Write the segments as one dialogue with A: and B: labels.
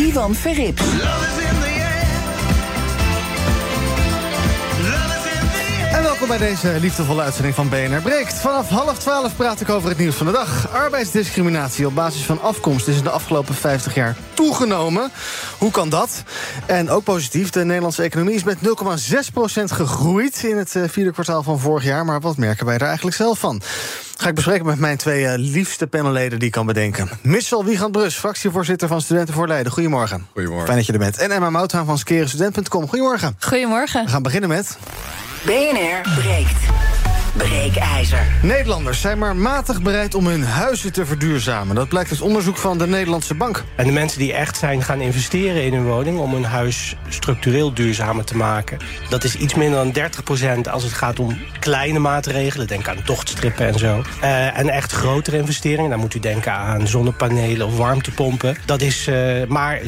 A: Ivan Verrips.
B: En welkom bij deze liefdevolle uitzending van BNR Breekt. Vanaf half twaalf praat ik over het nieuws van de dag. Arbeidsdiscriminatie op basis van afkomst is in de afgelopen 50 jaar toegenomen. Hoe kan dat? En ook positief, de Nederlandse economie is met 0,6% gegroeid... in het eh, vierde kwartaal van vorig jaar. Maar wat merken wij er eigenlijk zelf van? Ga ik bespreken met mijn twee uh, liefste panelleden die ik kan bedenken. Mitchell Wiegand-Brus, fractievoorzitter van Studenten voor Leiden. Goedemorgen.
C: Goedemorgen.
B: Fijn dat je er bent. En Emma Mouthaan van skerenstudent.com. Goedemorgen.
D: Goedemorgen.
B: We gaan beginnen met...
A: BNR breekt. Breekijzer.
B: Nederlanders zijn maar matig bereid om hun huizen te verduurzamen. Dat blijkt uit onderzoek van de Nederlandse Bank.
E: En de mensen die echt zijn gaan investeren in hun woning... om hun huis structureel duurzamer te maken... dat is iets minder dan 30% als het gaat om kleine maatregelen. Denk aan tochtstrippen en zo. Uh, en echt grotere investeringen. Dan moet u denken aan zonnepanelen of warmtepompen. Dat is uh, maar 16%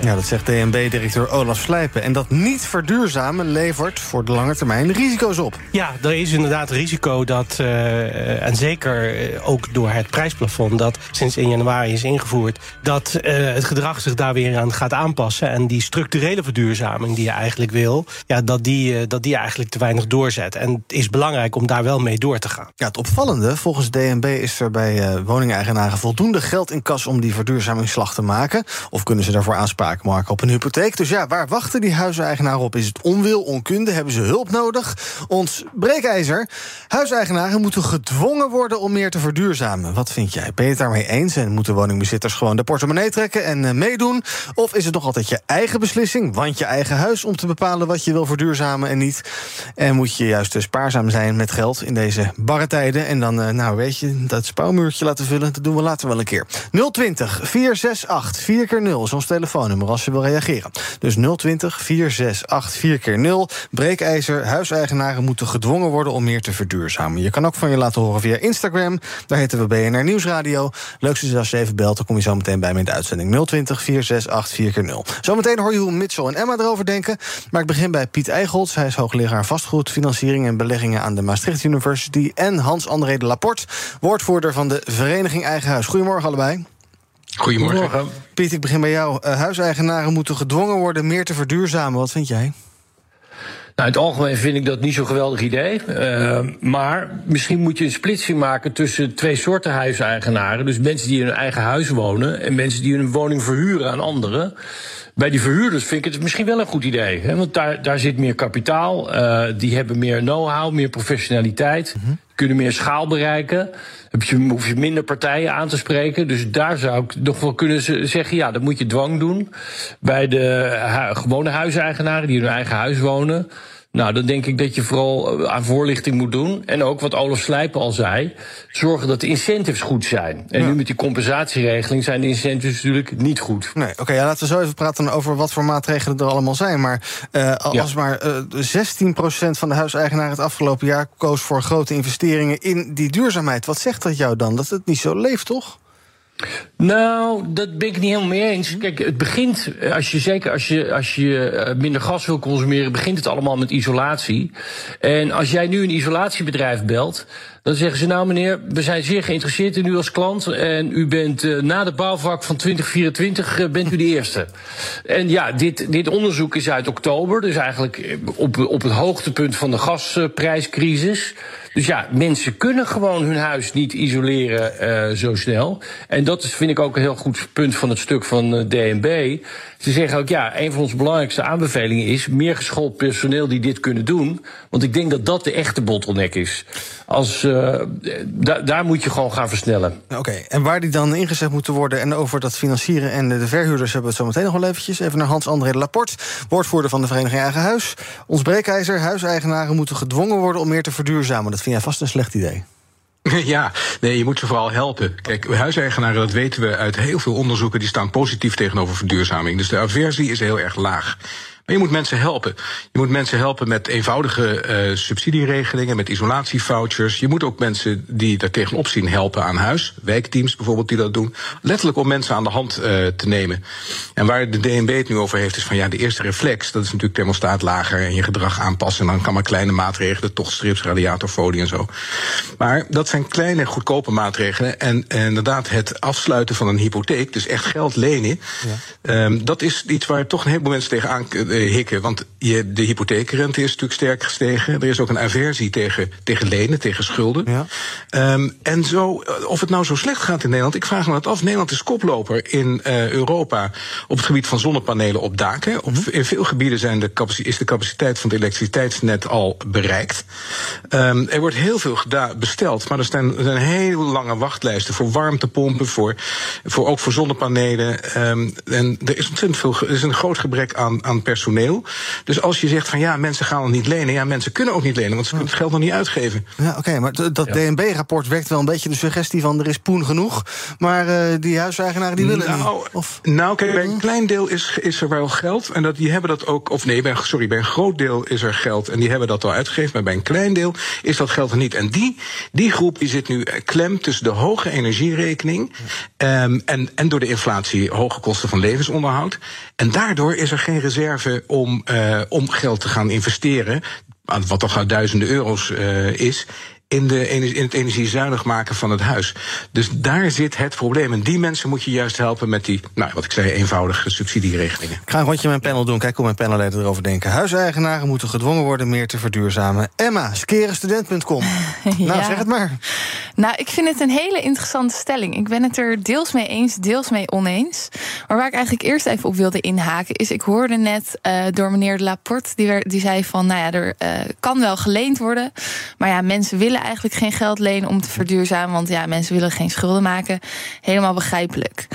B: Ja, dat zegt DNB-directeur Olaf Slijpen. En dat niet verduurzamen levert voor de lange termijn risico's op.
E: Ja, er is inderdaad risico dat, uh, en zeker ook door het prijsplafond... dat sinds 1 januari is ingevoerd... dat het gedrag zich daar weer aan gaat aanpassen... en die structurele verduurzaming die je eigenlijk wil... Ja, dat, die, dat die eigenlijk te weinig doorzet. En het is belangrijk om daar wel mee door te gaan.
B: Ja, het opvallende, volgens DNB is er bij woningeigenaren... voldoende geld in kas om die verduurzamingsslag te maken... of kunnen ze daarvoor aanspraak maken op een hypotheek. Dus ja, waar wachten die huiseigenaren op? Is het onwil, onkunde? Hebben ze hulp nodig? Ons breekijzer... Huiseigenaren moeten gedwongen worden om meer te verduurzamen. Wat vind jij? Ben je het daarmee eens? En moeten woningbezitters gewoon de portemonnee trekken en uh, meedoen? Of is het nog altijd je eigen beslissing, want je eigen huis, om te bepalen wat je wil verduurzamen en niet? En moet je juist spaarzaam zijn met geld in deze barre tijden? En dan, uh, nou weet je, dat spouwmuurtje laten vullen, dat doen we later wel een keer. 020 468 4 keer 0 is ons telefoonnummer als je wil reageren. Dus 020 468 4 keer 0 Breekijzer, huiseigenaren moeten gedwongen worden om meer te verduurzamen. Je kan ook van je laten horen via Instagram. Daar heten we BNR Nieuwsradio. Leukste is als je even belt, dan kom je zo meteen bij me in de uitzending 020 468 4 0 Zometeen hoor je hoe Mitchell en Emma erover denken. Maar ik begin bij Piet Eichholz. Hij is hoogleraar vastgoed, financiering en beleggingen aan de Maastricht University. En Hans-André de Laporte, woordvoerder van de Vereniging Eigen Huis. Goedemorgen allebei.
C: Goedemorgen. Goedemorgen.
B: Piet, ik begin bij jou. Uh, huiseigenaren moeten gedwongen worden meer te verduurzamen. Wat vind jij?
C: Nou, in het algemeen vind ik dat niet zo'n geweldig idee. Uh, maar misschien moet je een splitsing maken tussen twee soorten huiseigenaren. Dus mensen die in hun eigen huis wonen en mensen die hun woning verhuren aan anderen. Bij die verhuurders vind ik het misschien wel een goed idee. Hè? Want daar, daar zit meer kapitaal. Uh, die hebben meer know-how, meer professionaliteit. -hmm. Kunnen meer schaal bereiken. Heb je, hoef je minder partijen aan te spreken. Dus daar zou ik nog wel kunnen zeggen: ja, dan moet je dwang doen. Bij de gewone huiseigenaren die in hun eigen huis wonen. Nou, dan denk ik dat je vooral aan voorlichting moet doen. En ook wat Olaf Slijpen al zei: zorgen dat de incentives goed zijn. En ja. nu met die compensatieregeling zijn de incentives natuurlijk niet goed.
B: Nee, oké, okay, ja, laten we zo even praten over wat voor maatregelen er allemaal zijn. Maar uh, als ja. maar uh, 16% van de huiseigenaren het afgelopen jaar koos voor grote investeringen in die duurzaamheid. Wat zegt dat jou dan? Dat het niet zo leeft, toch?
C: Nou, dat ben ik niet helemaal mee eens. Kijk, het begint, als je, zeker als je, als je minder gas wil consumeren, begint het allemaal met isolatie. En als jij nu een isolatiebedrijf belt, dan zeggen ze, nou meneer, we zijn zeer geïnteresseerd in u als klant. En u bent uh, na de bouwvak van 2024 uh, bent u de eerste. En ja, dit, dit onderzoek is uit oktober. Dus eigenlijk op, op het hoogtepunt van de gasprijscrisis. Dus ja, mensen kunnen gewoon hun huis niet isoleren uh, zo snel. En dat is, vind ik ook een heel goed punt van het stuk van uh, DNB. Ze zeggen ook, ja, een van onze belangrijkste aanbevelingen is meer geschoold personeel die dit kunnen doen. Want ik denk dat dat de echte bottleneck is. Als, uh, da daar moet je gewoon gaan versnellen.
B: Oké, okay. en waar die dan ingezet moeten worden en over dat financieren en de verhuurders hebben we het zo meteen nog wel eventjes. Even naar Hans-André Laporte, woordvoerder van de Vereniging Eigen Huis. Ons breekijzer, huiseigenaren moeten gedwongen worden om meer te verduurzamen. Dat vind jij vast een slecht idee.
D: Ja, nee, je moet ze vooral helpen. Kijk, huiseigenaren, dat weten we uit heel veel onderzoeken, die staan positief tegenover verduurzaming. Dus de aversie is heel erg laag. Maar je moet mensen helpen. Je moet mensen helpen met eenvoudige uh, subsidieregelingen, met isolatievouchers. Je moet ook mensen die daar tegenop zien helpen aan huis. Wijkteams bijvoorbeeld die dat doen. Letterlijk om mensen aan de hand uh, te nemen. En waar de DNB het nu over heeft, is van ja, de eerste reflex, dat is natuurlijk thermostaat lager en je gedrag aanpassen. En dan kan maar kleine maatregelen, toch strips, radiatorfolie en zo. Maar dat zijn kleine, goedkope maatregelen. En, en inderdaad, het afsluiten van een hypotheek, dus echt geld lenen, ja. um, dat is iets waar toch een heleboel mensen tegenaan hikken. Want je, de hypotheekrente is natuurlijk sterk gestegen. Er is ook een aversie tegen, tegen lenen, tegen schulden. Ja. Um, en zo, of het nou zo slecht gaat in Nederland, ik vraag me dat af. Nederland is koploper in uh, Europa op het gebied van zonnepanelen op daken. Op, in veel gebieden zijn de is de capaciteit van het elektriciteitsnet al bereikt. Um, er wordt heel veel besteld, maar er zijn, er zijn hele lange wachtlijsten voor warmtepompen, voor, voor, ook voor zonnepanelen. Um, en er is ontzettend veel, er is een groot gebrek aan, aan personeel personeel. Dus als je zegt van ja, mensen gaan het niet lenen. Ja, mensen kunnen ook niet lenen, want ze kunnen het geld nog niet uitgeven.
B: Ja, oké, okay, maar dat ja. DNB-rapport werkt wel een beetje de suggestie van er is poen genoeg. Maar uh, die huiseigenaren die willen
D: nou,
B: niet. Of...
D: Nou, kijk, bij een klein deel is, is er wel geld. En dat, die hebben dat ook. Of nee, bij, sorry, bij een groot deel is er geld. En die hebben dat al uitgegeven. Maar bij een klein deel is dat geld er niet. En die, die groep die zit nu klem tussen de hoge energierekening. Um, en, en door de inflatie hoge kosten van levensonderhoud. En daardoor is er geen reserve om, uh, om geld te gaan investeren. Wat toch duizenden euro's uh, is in, de, in het energiezuinig maken van het huis. Dus daar zit het probleem. En die mensen moet je juist helpen met die, nou, wat ik zei, eenvoudige subsidieregelingen.
B: Ik ga een rondje mijn panel doen. Kijk hoe mijn panelleden erover denken. Huiseigenaren moeten gedwongen worden meer te verduurzamen. Emma, skerenstudent.com. ja. Nou, zeg het maar.
F: Nou, ik vind het een hele interessante stelling. Ik ben het er deels mee eens, deels mee oneens. Maar waar ik eigenlijk eerst even op wilde inhaken... is, ik hoorde net uh, door meneer Laporte, die, werd, die zei van... nou ja, er uh, kan wel geleend worden, maar ja, mensen willen eigenlijk geen geld lenen om te verduurzamen. Want ja, mensen willen geen schulden maken. Helemaal begrijpelijk.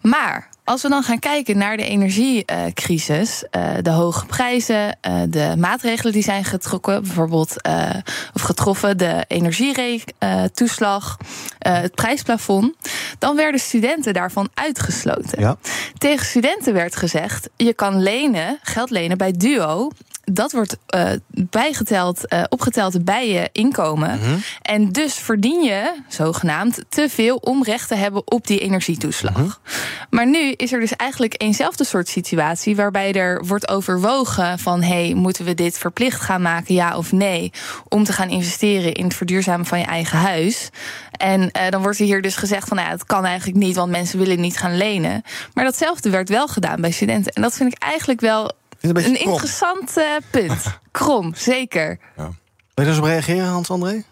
F: Maar als we dan gaan kijken naar de energiecrisis, uh, de hoge prijzen, uh, de maatregelen die zijn getrokken, bijvoorbeeld uh, of getroffen, de energietoeslag, het prijsplafond, dan werden studenten daarvan uitgesloten. Ja. Tegen studenten werd gezegd: je kan lenen, geld lenen bij Duo dat wordt uh, bijgeteld, uh, opgeteld bij je inkomen. Mm -hmm. En dus verdien je, zogenaamd, te veel om recht te hebben op die energietoeslag. Mm -hmm. Maar nu is er dus eigenlijk eenzelfde soort situatie waarbij er wordt overwogen van hey, moeten we dit verplicht gaan maken, ja of nee, om te gaan investeren in het verduurzamen van je eigen huis. En uh, dan wordt er hier dus gezegd van nou ja, het kan eigenlijk niet, want mensen willen niet gaan lenen. Maar datzelfde werd wel gedaan bij studenten. En dat vind ik eigenlijk wel een, een interessant uh, punt. Krom, zeker. Ja.
B: Wil je daar eens op reageren, Hans-André?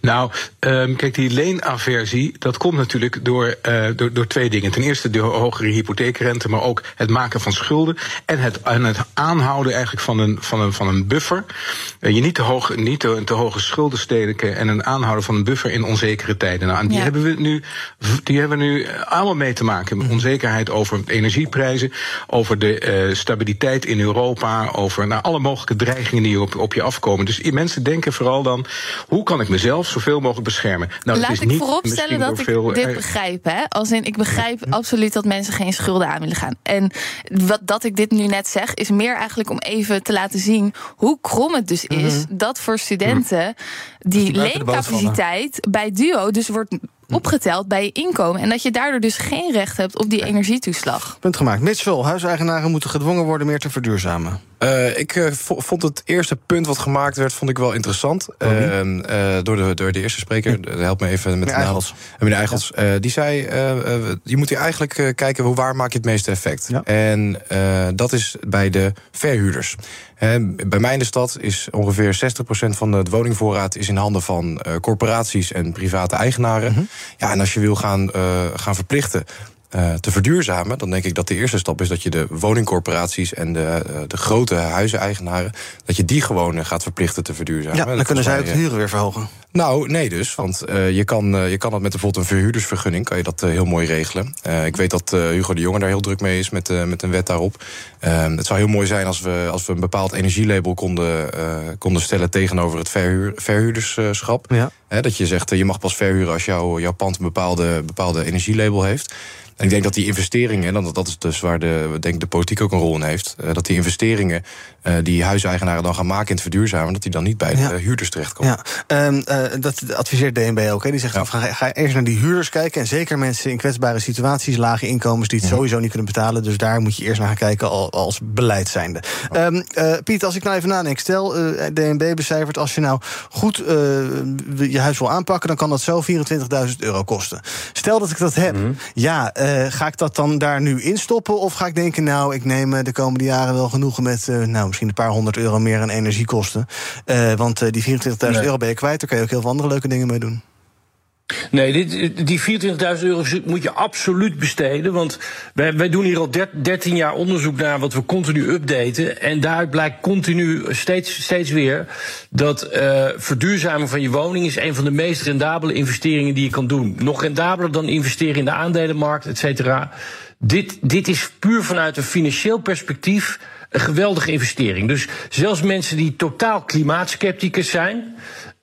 D: Nou, um, kijk, die leenaversie, dat komt natuurlijk door, uh, door, door twee dingen. Ten eerste de hogere hypotheekrente, maar ook het maken van schulden. En het, en het aanhouden eigenlijk van een, van een, van een buffer. Uh, je niet te, hoog, niet te, te hoge schulden steken en een aanhouden van een buffer in onzekere tijden. Nou, en die ja. hebben we nu, die hebben we nu allemaal mee te maken. Onzekerheid over energieprijzen, over de uh, stabiliteit in Europa, over nou, alle mogelijke dreigingen die op, op je afkomen. Dus mensen denken vooral dan, hoe kan ik mezelf zelf zoveel mogelijk beschermen.
F: Nou, Laat ik vooropstellen dat ik dit begrijp. Hè? Als in, ik begrijp ja. absoluut dat mensen geen schulden aan willen gaan. En wat dat ik dit nu net zeg, is meer eigenlijk om even te laten zien hoe krom het dus is mm -hmm. dat voor studenten mm -hmm. die leencapaciteit bij Duo dus wordt opgeteld bij je inkomen. En dat je daardoor dus geen recht hebt op die energietoeslag.
B: Punt gemaakt. Mitchell, huiseigenaren moeten gedwongen worden meer te verduurzamen.
G: Uh, ik uh, vond het eerste punt wat gemaakt werd, vond ik wel interessant. Uh, door, de, door de eerste spreker, help me even met de naam. Meneer Eigels. Die zei, je moet hier eigenlijk kijken, hoe waar maak je het meeste effect? Ja. En dat is bij de verhuurders. bij mij in de stad is ongeveer 60% van de woningvoorraad is in handen van corporaties en private eigenaren. -huh. Ja, en als je wil gaan, gaan verplichten uh, te verduurzamen, dan denk ik dat de eerste stap is dat je de woningcorporaties en de, uh, de grote huizeneigenaren, dat je die gewoon gaat verplichten te verduurzamen.
B: Ja, dan kunnen zij ook de huren weer verhogen.
G: Nou, nee dus. Want uh, je, kan, uh, je kan dat met bijvoorbeeld een verhuurdersvergunning... kan je dat uh, heel mooi regelen. ik weet dat Hugo de Jonge daar heel druk mee is met, met een wet daarop. Ehm, het zou heel mooi zijn als we, als we een bepaald energielabel konden, konden stellen... tegenover het verhuur, verhuurderschap. Ja. dat je zegt, je mag pas verhuren als jouw jouw pand een bepaalde, bepaalde energielabel heeft. En ik denk dat die investeringen, en dat is dus waar de, denk de politiek ook een rol in heeft, dat die investeringen die huiseigenaren dan gaan maken in het verduurzamen, dat die dan niet bij de ja. huurders terechtkomen.
B: Ja, um, uh, dat adviseert DNB ook. Hè. Die zegt, ja. ga, ga, eerst naar die huurders kijken. En zeker mensen in kwetsbare situaties, lage inkomens, die het ja. sowieso niet kunnen betalen. Dus daar moet je eerst naar gaan kijken als beleid zijnde. Um, Piet, als ik nou even nadenk, stel DNB becijfert, als je nou goed je huis wil aanpakken, dan kan dat zo 24.000 euro kosten. Stel dat ik dat heb, mm -hmm. ja. Uh, ga ik dat dan daar nu instoppen? Of ga ik denken, nou, ik neem de komende jaren wel genoegen met uh, nou, misschien een paar honderd euro meer aan energiekosten. Uh, want die 24.000 nee. euro ben je kwijt, daar kan je heel veel andere leuke dingen mee doen.
C: Nee, dit, die 24.000 euro moet je absoluut besteden. Want wij, wij doen hier al 13 jaar onderzoek naar wat we continu updaten. En daaruit blijkt continu steeds, steeds weer dat uh, verduurzaming van je woning is een van de meest rendabele investeringen die je kan doen. Nog rendabeler dan investeren in de aandelenmarkt, et cetera. Dit, dit is puur vanuit een financieel perspectief een geweldige investering. Dus zelfs mensen die totaal klimaatskepticus zijn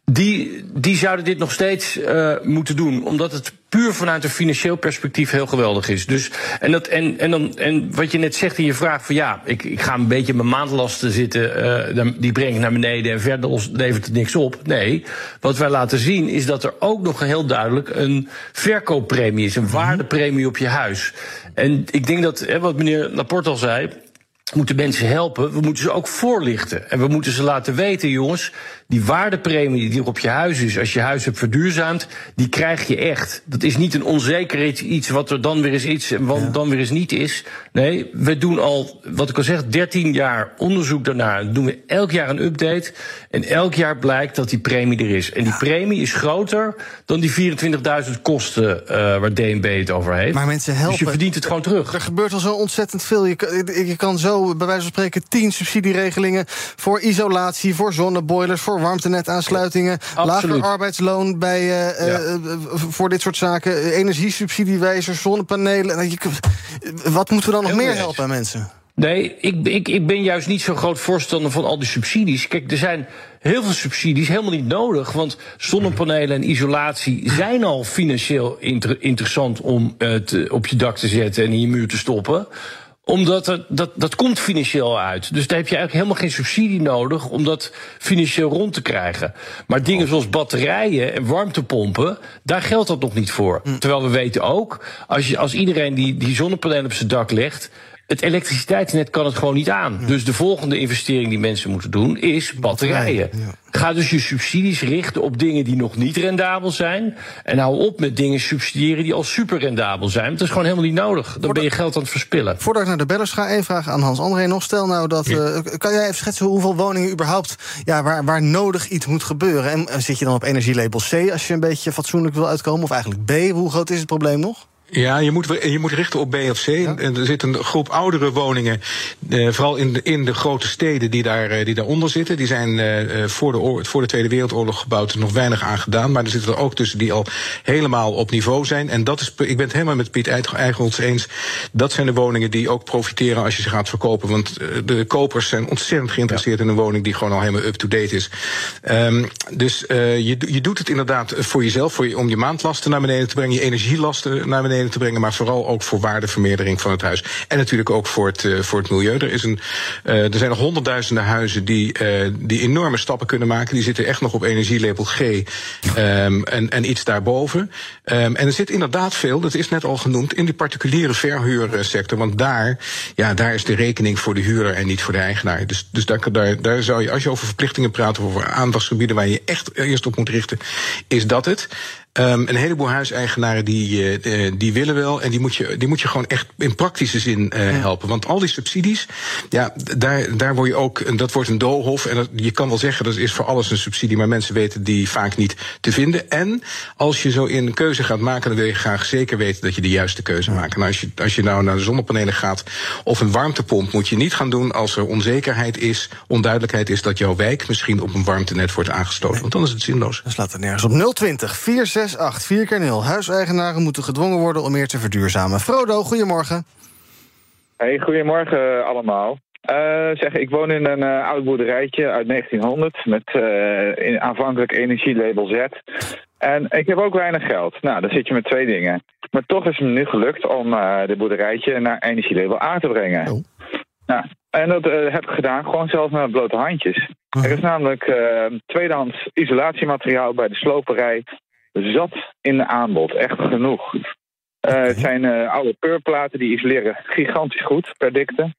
C: die, die zouden dit nog steeds uh, moeten doen. Omdat het puur vanuit een financieel perspectief heel geweldig is. Dus, en, dat, en, en, dan, en wat je net zegt in je vraag van ja, ik, ik ga een beetje mijn maandlasten zitten, uh, die breng ik naar beneden en verder levert het niks op. Nee, wat wij laten zien is dat er ook nog heel duidelijk een verkooppremie is, een waardepremie op je huis. En ik denk dat, hè, wat meneer Laporte al zei, moeten mensen helpen. We moeten ze ook voorlichten. En we moeten ze laten weten, jongens, die waardepremie die er op je huis is, als je huis hebt verduurzaamd, die krijg je echt. Dat is niet een onzekerheid, iets wat er dan weer eens iets en wat ja. dan weer eens niet is. Nee, we doen al, wat ik al zeg, 13 jaar onderzoek daarnaar. Dan doen we elk jaar een update. En elk jaar blijkt dat die premie er is. En die premie is groter dan die 24.000 kosten uh, waar DNB het over heeft.
B: Maar mensen helpen.
C: Dus je verdient het gewoon terug.
B: Er gebeurt al zo ontzettend veel. Je kan, je kan zo, bij wijze van spreken, 10 subsidieregelingen voor isolatie, voor zonneboilers, voor warmtenetaansluitingen, lager arbeidsloon bij, uh, ja. uh, voor dit soort zaken, energiesubsidiewijzers, zonnepanelen. Nou, wat moeten we dan nog meer helpen aan mensen?
C: Nee, ik, ik, ik ben juist niet zo'n groot voorstander van al die subsidies. Kijk, er zijn heel veel subsidies helemaal niet nodig. Want zonnepanelen en isolatie zijn al financieel inter interessant om uh, te, op je dak te zetten en in je muur te stoppen omdat er, dat, dat komt financieel uit. Dus daar heb je eigenlijk helemaal geen subsidie nodig om dat financieel rond te krijgen. Maar dingen zoals batterijen en warmtepompen, daar geldt dat nog niet voor. Terwijl we weten ook, als, je, als iedereen die, die zonnepanelen op zijn dak legt, het elektriciteitsnet kan het gewoon niet aan. Dus de volgende investering die mensen moeten doen is batterijen. Ga dus je subsidies richten op dingen die nog niet rendabel zijn. En hou op met dingen subsidiëren die al super rendabel zijn. Dat is gewoon helemaal niet nodig. Dan ben je geld aan het verspillen.
B: Voordat ik naar de bellers ga, één vraag aan Hans André nog. Stel nou dat. Ja. Uh, kan jij even schetsen hoeveel woningen überhaupt. Ja, waar, waar nodig iets moet gebeuren? En uh, zit je dan op energielabel C als je een beetje fatsoenlijk wil uitkomen? Of eigenlijk B? Hoe groot is het probleem nog?
D: Ja, je moet, je moet richten op B of C. Ja. Er zit een groep oudere woningen, eh, vooral in de, in de grote steden, die, daar, uh, die daaronder zitten. Die zijn uh, voor, de, voor de Tweede Wereldoorlog gebouwd, nog weinig aan gedaan. Maar er zitten er ook tussen die al helemaal op niveau zijn. En dat is, ik ben het helemaal met Piet Eichholz eens. Dat zijn de woningen die ook profiteren als je ze gaat verkopen. Want de kopers zijn ontzettend geïnteresseerd ja. in een woning die gewoon al helemaal up-to-date is. Um, dus je, je doet het inderdaad voor jezelf, voor je, om je maandlasten naar beneden te brengen, je energielasten naar beneden te brengen, maar vooral ook voor waardevermeerdering van het huis. En natuurlijk ook voor het, uh, voor het milieu. Er, is een, uh, er zijn nog honderdduizenden huizen die, uh, die enorme stappen kunnen maken. Die zitten echt nog op energielabel G um, en, en iets daarboven. Um, en er zit inderdaad veel, dat is net al genoemd, in die particuliere verhuursector. Want daar, ja, daar is de rekening voor de huurder en niet voor de eigenaar. Dus, dus daar, daar, daar zou je, als je over verplichtingen praat, over aandachtsgebieden waar je echt eerst op moet richten, is dat het. Um, een heleboel huiseigenaren die, uh, die willen wel. En die moet, je, die moet je gewoon echt in praktische zin uh, helpen. Want al die subsidies, ja, daar, daar word je ook. Dat wordt een doolhof. En dat, je kan wel zeggen dat is voor alles een subsidie. Maar mensen weten die vaak niet te vinden. En als je zo in een keuze gaat maken, dan wil je graag zeker weten dat je de juiste keuze maakt. En als je, als je nou naar de zonnepanelen gaat of een warmtepomp, moet je niet gaan doen als er onzekerheid is, onduidelijkheid is dat jouw wijk misschien op een warmtenet wordt aangesloten. Want dan is het zinloos.
B: Dan slaat er nergens op 020 468 4 keer 0 Huiseigenaren moeten gedwongen worden om meer te verduurzamen. Frodo, goedemorgen.
H: Hey, goedemorgen allemaal. Uh, zeg, ik woon in een uh, oud boerderijtje uit 1900 met uh, in, aanvankelijk energielabel Z. En ik heb ook weinig geld. Nou, dan zit je met twee dingen. Maar toch is het me nu gelukt om de boerderijtje naar energielabel A te brengen. Oh. Nou, en dat heb ik gedaan, gewoon zelfs met blote handjes. Er is namelijk tweedehands isolatiemateriaal bij de sloperij zat in de aanbod. Echt genoeg. Okay. het zijn oude peurplaten die isoleren gigantisch goed per dikte.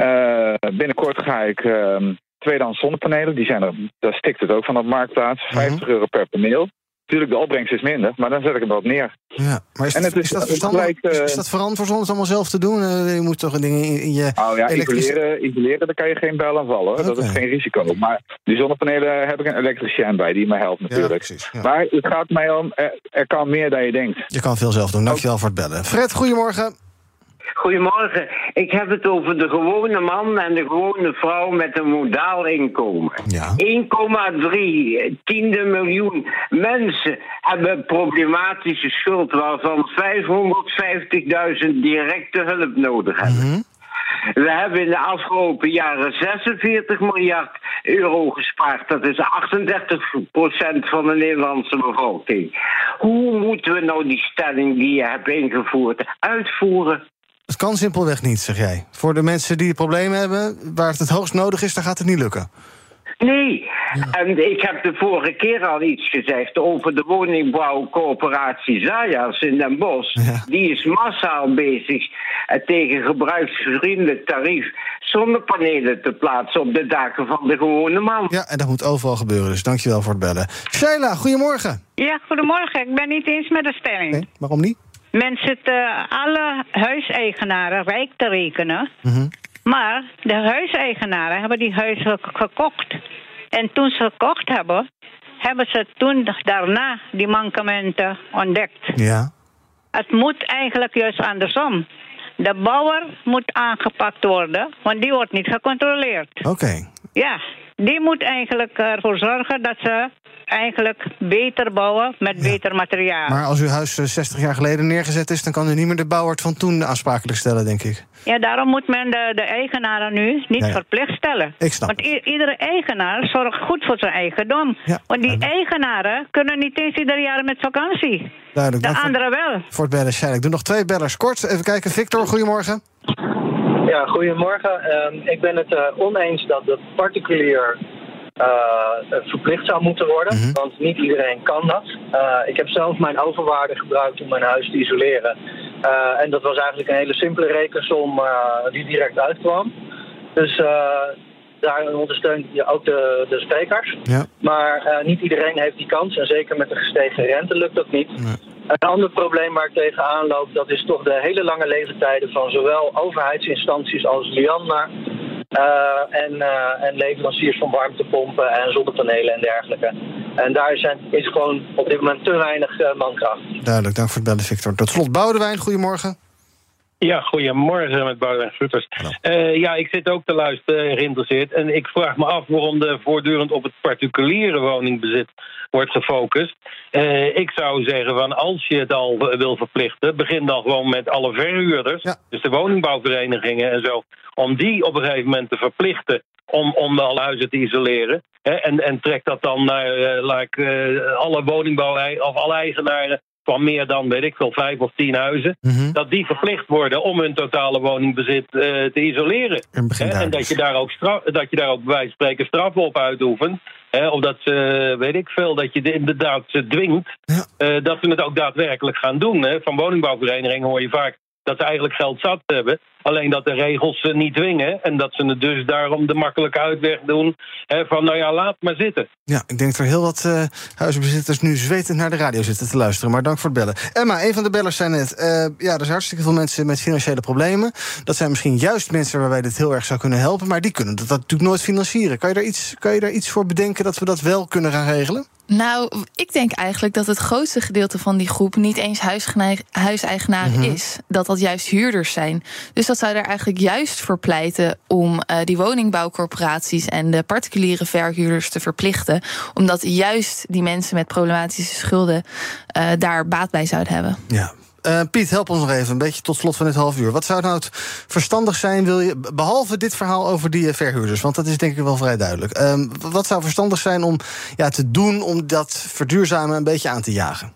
H: Uh, binnenkort ga ik uh, tweedehands zonnepanelen. Die zijn er, daar stikt het ook van op marktplaats. 50 mhm. euro per paneel. Natuurlijk, de opbrengst is minder, maar dan zet ik hem wat neer.
B: Ja, maar is, het, is, dat verstandig? Uh, is, dat verantwoord om het allemaal zelf te doen? Uh, je moet toch dingen in, in je.
H: Oh ja, isoleren, isoleren, daar kan je geen bel aan vallen. Okay. Dat is geen risico. Maar die zonnepanelen heb ik een elektricien bij die me helpt natuurlijk. Ja, precies, ja. Maar het gaat mij om, er, er, kan meer dan je denkt.
B: Je kan veel zelf doen. Dankjewel voor het bellen. Fred, goedemorgen.
I: Goedemorgen. Ik heb het over de gewone man en de gewone vrouw met een modaal inkomen. Ja. 1,3 tiende miljoen mensen hebben problematische schuld, waarvan 550.000 directe hulp nodig hebben. Mm -hmm. We hebben in de afgelopen jaren 46 miljard euro gespaard. Dat is 38% van de Nederlandse bevolking. Hoe moeten we nou die stelling die je hebt ingevoerd uitvoeren?
B: Het kan simpelweg niet, zeg jij. Voor de mensen die problemen hebben, waar het het hoogst nodig is, dan gaat het niet lukken.
I: Nee, en ik heb de vorige keer al iets gezegd over de woningbouwcoöperatie Zayas in Den Bosch. Die is massaal bezig eh, tegen gebruiksvriendelijk tarief zonnepanelen te plaatsen op de daken van de gewone man.
B: Ja, en dat moet overal gebeuren, dus dankjewel voor het bellen. Sheila, goedemorgen.
J: Ja, goedemorgen. Ik ben niet eens met de stelling.
B: Nee, waarom niet?
J: Men zit uh, alle huiseigenaren rijk te rekenen. Mm Maar de huiseigenaren hebben die huizen gekocht. En toen ze gekocht hebben, hebben ze toen daarna die mankementen ontdekt.
B: Ja.
J: Het moet eigenlijk juist andersom. De bouwer moet aangepakt worden, want die wordt niet gecontroleerd.
B: Oké.
J: Ja, die moet eigenlijk ervoor zorgen dat ze eigenlijk beter bouwen met beter materiaal.
B: Maar als uw huis 60 eh, jaar geleden neergezet is, dan kan u niet meer de bouwer van toen aansprakelijk stellen, denk ik.
J: Ja, daarom moet men de, de eigenaren nu niet verplicht stellen.
B: Ik snap.
J: Want iedere eigenaar zorgt goed voor zijn eigendom. Ja, Want die eigenaren kunnen niet eens ieder jaar met vakantie.
B: Duidelijk.
J: De anderen wel.
B: Voor het bellen, Ik doe nog twee bellers. Kort, even kijken. Victor, goedemorgen.
K: Ja, goedemorgen. Uh, ik ben het uh, oneens dat de particulier uh, verplicht zou moeten worden. Mm -hmm. Want niet iedereen kan dat. Uh, ik heb zelf mijn overwaarde gebruikt om mijn huis te isoleren. Uh, en dat was eigenlijk een hele simpele rekensom die direct uitkwam. Dus daar ondersteun je ook de, de sprekers.
B: Ja.
K: Maar niet iedereen heeft die kans. En zeker met de gestegen rente lukt dat niet. Nee. Een ander probleem waar ik tegenaan loop, dat is toch de hele lange leeftijden van zowel overheidsinstanties als Lianna en, uh, en leveranciers van warmtepompen en zonnepanelen en dergelijke. En daar zijn, is gewoon op dit moment te weinig uh, mankracht.
B: Duidelijk, dank voor het bellen, Victor. Tot slot, Boudewijn, goedemorgen.
L: Ja, goedemorgen met Boudewijn Schutters. Uh, ja, ik zit ook te luisteren, geïnteresseerd. En ik vraag me af waarom er voortdurend op het particuliere woningbezit wordt gefocust. Uh, ik zou zeggen van als je het al wil verplichten, begin dan gewoon met alle verhuurders, dus de woningbouwverenigingen en zo, om die op een gegeven moment te verplichten om, om alle huizen te isoleren. Hè, en, en trek dat dan naar uh, like, uh, alle woningbouw of alle eigenaren van meer dan, weet ik veel, vijf of tien huizen, mm-hmm. dat die verplicht worden om hun totale woningbezit uh, te isoleren.
B: En,
L: en dat, je daar ook straf, dat je daar ook bij wijze van spreken straffen op uitoefent. Hè, of dat ze, weet ik veel, dat je inderdaad ze dwingt ja. uh, dat ze het ook daadwerkelijk gaan doen. Hè. Van woningbouwverenigingen hoor je vaak dat ze eigenlijk geld zat hebben. Alleen dat de regels ze niet dwingen. En dat ze het dus daarom de makkelijke uitweg doen. Hè, van nou ja, laat maar zitten.
B: Ja, ik denk dat er heel wat uh, huizenbezitters nu zwetend naar de radio zitten te luisteren. Maar dank voor het bellen. Emma, een van de bellers zei net... Uh, ja, er zijn hartstikke veel mensen met financiële problemen. Dat zijn misschien juist mensen waarbij dit heel erg zou kunnen helpen. Maar die kunnen dat, dat natuurlijk nooit financieren. Kan je, daar iets, kan je daar iets voor bedenken dat we dat wel kunnen gaan regelen?
F: Nou, ik denk eigenlijk dat het grootste gedeelte van die groep niet eens huiseigenaar mm -hmm. is. Dat dat juist huurders zijn. Dus dat zou er eigenlijk juist voor pleiten om uh, die woningbouwcorporaties en de particuliere verhuurders te verplichten. Omdat juist die mensen met problematische schulden uh, daar baat bij zouden hebben.
B: Ja, uh, Piet, help ons nog even, een beetje tot slot van dit half uur. Wat zou nou het verstandig zijn, wil je, behalve dit verhaal over die verhuurders, want dat is denk ik wel vrij duidelijk. Uh, wat zou verstandig zijn om ja, te doen om dat verduurzamen een beetje aan te jagen?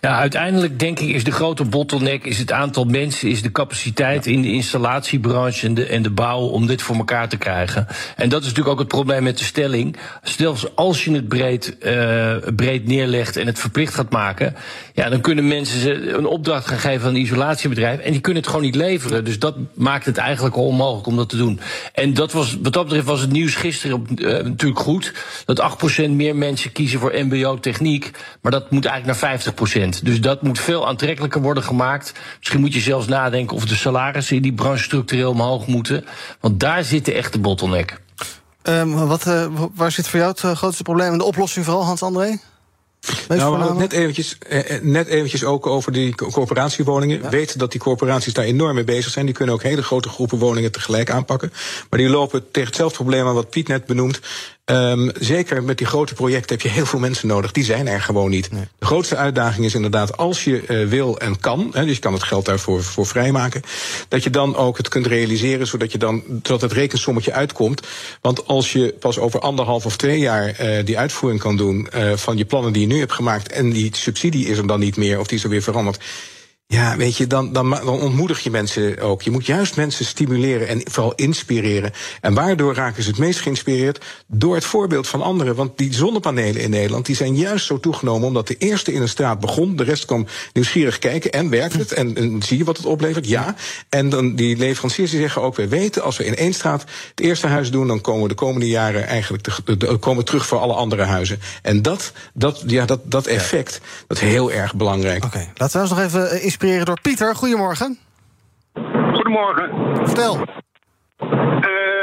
C: Ja, uiteindelijk denk ik is de grote bottleneck is het aantal mensen, is de capaciteit in de installatiebranche en de, en de bouw om dit voor elkaar te krijgen. En dat is natuurlijk ook het probleem met de stelling. Stel als je het breed, uh, breed neerlegt en het verplicht gaat maken, ja, dan kunnen mensen een opdracht gaan geven aan een isolatiebedrijf en die kunnen het gewoon niet leveren. Dus dat maakt het eigenlijk onmogelijk om dat te doen. En dat was, wat dat betreft was het nieuws gisteren op, uh, natuurlijk goed. Dat 8% meer mensen kiezen voor MBO-techniek, maar dat moet eigenlijk naar 50%. Dus dat moet veel aantrekkelijker worden gemaakt. Misschien moet je zelfs nadenken of de salarissen in die branche structureel omhoog moeten. Want daar zit de echte bottleneck.
B: Um, wat, uh, waar zit voor jou het uh, grootste probleem en de oplossing vooral, Hans-André?
D: Nou, net eventjes, eh, net eventjes ook over die coöperatiewoningen. Ja. Weten dat die corporaties daar enorm mee bezig zijn. Die kunnen ook hele grote groepen woningen tegelijk aanpakken. Maar die lopen tegen hetzelfde probleem aan wat Piet net benoemt. Um, zeker met die grote projecten heb je heel veel mensen nodig. Die zijn er gewoon niet. Nee. De grootste uitdaging is inderdaad, als je uh, wil en kan, hè, dus je kan het geld daarvoor voor vrijmaken, dat je dan ook het kunt realiseren, zodat je dan dat het rekensommetje uitkomt. Want als je pas over anderhalf of twee jaar uh, die uitvoering kan doen uh, van je plannen die je nu hebt gemaakt en die subsidie is er dan niet meer of die is er weer veranderd ja, weet je, dan, dan, dan ontmoedig je mensen ook. Je moet juist mensen stimuleren en vooral inspireren. En waardoor raken ze het meest geïnspireerd? Door het voorbeeld van anderen. Want die zonnepanelen in Nederland die zijn juist zo toegenomen omdat de eerste in een straat begon. De rest kwam nieuwsgierig kijken. En werkt het? En, en zie je wat het oplevert? Ja. En dan die leveranciers die zeggen ook: we weten als we in één straat het eerste huis doen, dan komen we de komende jaren eigenlijk te, de, komen terug voor alle andere huizen. En dat, dat, ja, dat, dat effect, dat is heel erg belangrijk.
B: Oké, okay. laten we ons nog even inspireren door Pieter. Goedemorgen.
M: Goedemorgen.
B: Vertel.
M: Uh,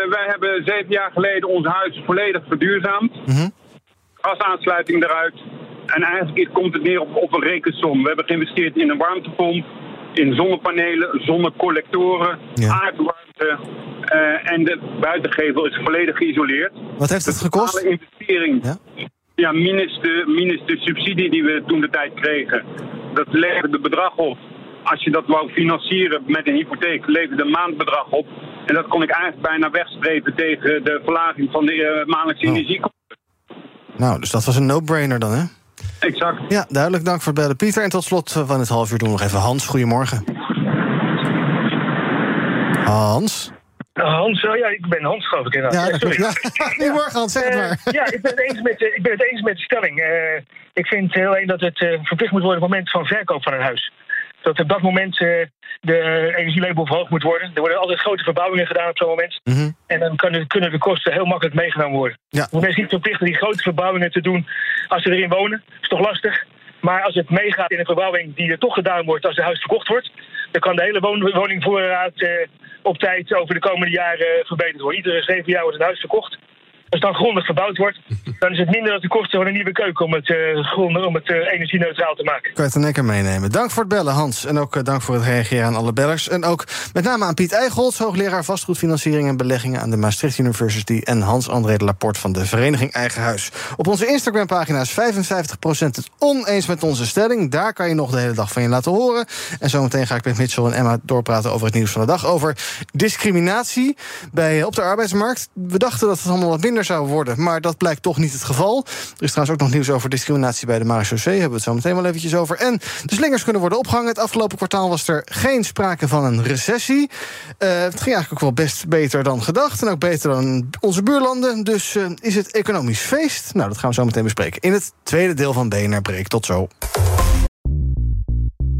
M: wij hebben zeven jaar geleden ons huis volledig verduurzaamd. Mm -hmm. Gasaansluiting eruit. En eigenlijk komt het neer op, op een rekensom. We hebben geïnvesteerd in een warmtepomp, in zonnepanelen, zonnecollectoren, ja. aardwarmte. Uh, en de buitengevel is volledig geïsoleerd.
B: Wat heeft het gekost?
M: De investering. Ja? Ja, minus de, minus de subsidie die we toen de tijd kregen. Dat levert het bedrag op. Als je dat wou financieren met een hypotheek, levert een maandbedrag op. En dat kon ik eigenlijk bijna wegstrepen tegen de verlaging van de uh, maandelijkse oh. energiekosten.
B: Nou, dus dat was een no-brainer dan, hè?
M: Exact.
B: Ja, duidelijk. Dank voor het bellen, Pieter. En tot slot van het half uur doen we nog even Hans. Goedemorgen. Hans?
N: Hans, oh ja, ik ben Hans, geloof ik inderdaad.
B: Ja, sorry. Ja. Goedemorgen, Hans, zeg het maar.
N: Uh, ja, ik ben, het eens met, ik ben het eens met de stelling. Uh, ik vind heel alleen dat het uh, verplicht moet worden op het moment van verkoop van een huis. Dat op dat moment de energielabel verhoogd moet worden. Er worden altijd grote verbouwingen gedaan op zo'n moment. Mm -hmm. En dan kunnen, kunnen de kosten heel makkelijk meegenomen worden. Ja. Mensen niet verplicht die grote verbouwingen te doen als ze erin wonen. Dat is toch lastig. Maar als het meegaat in een verbouwing die er toch gedaan wordt als het huis verkocht wordt, dan kan de hele woningvoorraad op tijd over de komende jaren verbeterd worden. Iedere zeven jaar wordt een huis verkocht. Als dan grondig verbouwd wordt, dan is het minder dan de kosten van een nieuwe keuken om het, uh, om het uh, energie-neutraal te maken.
B: Kan je het een lekker meenemen. Dank voor het bellen, Hans. En ook uh, dank voor het reageren aan alle bellers. En ook met name aan Piet Eichholz, hoogleraar vastgoedfinanciering en beleggingen aan de Maastricht University. En Hans-André de Laporte van de Vereniging Eigen Huis. Op onze Instagram-pagina is 55% het oneens met onze stelling. Daar kan je nog de hele dag van je laten horen. En zometeen ga ik met Mitchell en Emma doorpraten over het nieuws van de dag. Over discriminatie bij, op de arbeidsmarkt. We dachten dat het allemaal wat zou worden. Maar dat blijkt toch niet het geval. Er is trouwens ook nog nieuws over discriminatie bij de Marechaussee. Hebben we het zo meteen wel eventjes over. En de slingers kunnen worden opgehangen. Het afgelopen kwartaal was er geen sprake van een recessie. Uh, het ging eigenlijk ook wel best beter dan gedacht. En ook beter dan onze buurlanden. Dus uh, is het economisch feest? Nou, dat gaan we zo meteen bespreken. In het tweede deel van BNR Breek. Tot zo.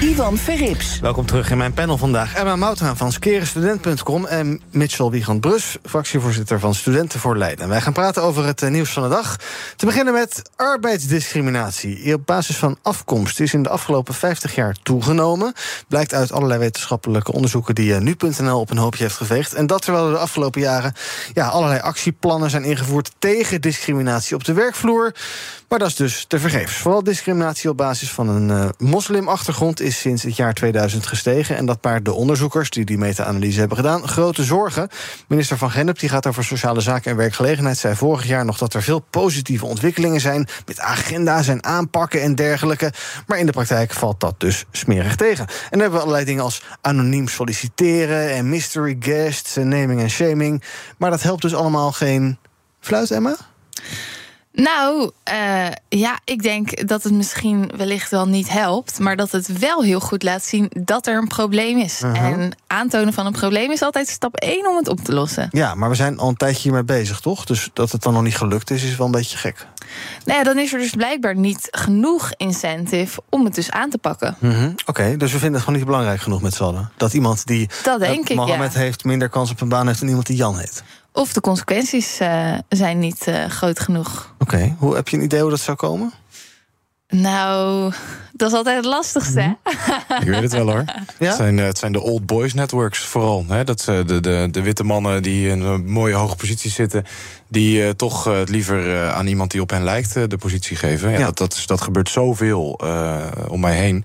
A: Ivan Verrips.
B: Welkom terug in mijn panel vandaag. Emma Mouthaan van skerenstudent.com en Mitchell Wiegand-Brus, fractievoorzitter van Studenten voor Leiden. Wij gaan praten over het eh, nieuws van de dag. Te beginnen met arbeidsdiscriminatie. Op basis van afkomst is in de afgelopen 50 jaar toegenomen. Blijkt uit allerlei wetenschappelijke onderzoeken die eh, nu.nl op een hoopje heeft geveegd. En dat terwijl er de afgelopen jaren ja, allerlei actieplannen zijn ingevoerd tegen discriminatie op de werkvloer. Maar dat is dus te vergeefs. Vooral discriminatie op basis van een uh, moslimachtergrond is sinds het jaar 2000 gestegen. En dat baart de onderzoekers die die meta-analyse hebben gedaan grote zorgen. Minister van Gennep die gaat over sociale zaken en werkgelegenheid zei vorig jaar nog dat er veel positieve ontwikkelingen zijn met agenda's en aanpakken en dergelijke. Maar in de praktijk valt dat dus smerig tegen. En dan hebben we allerlei dingen als anoniem solliciteren en mystery guests en naming en shaming. Maar dat helpt dus allemaal geen fluit, Emma?
F: Nou, uh, ja, ik denk dat het misschien wellicht wel niet helpt, maar dat het wel heel goed laat zien dat er een probleem is. Uh -huh. En aantonen van een probleem is altijd stap 1 om het op te lossen.
B: Ja, maar we zijn al een tijdje hiermee bezig, toch? Dus dat het dan nog niet gelukt is, is wel een beetje gek.
F: Nou ja, dan is er dus blijkbaar niet genoeg incentive om het dus aan te pakken.
B: Mm -hmm. Oké, okay, dus we vinden het gewoon niet belangrijk genoeg met z'n allen. Dat iemand die
F: dat denk
B: uh, Mohammed
F: ja.
B: heeft minder kans op een baan heeft dan iemand die Jan heet.
F: Of de consequenties uh, zijn niet uh, groot genoeg.
B: Oké, okay. hoe heb je een idee hoe dat zou komen?
F: Nou, dat is altijd het lastigste. Mm
G: -hmm. Ik weet het wel hoor. Ja? Het, zijn, het zijn de old boys networks vooral. Hè? Dat de, de, de witte mannen die in een mooie hoge positie zitten, die uh, toch het liever aan iemand die op hen lijkt de positie geven. Ja, ja. Dat, dat, is, dat gebeurt zoveel om mij heen.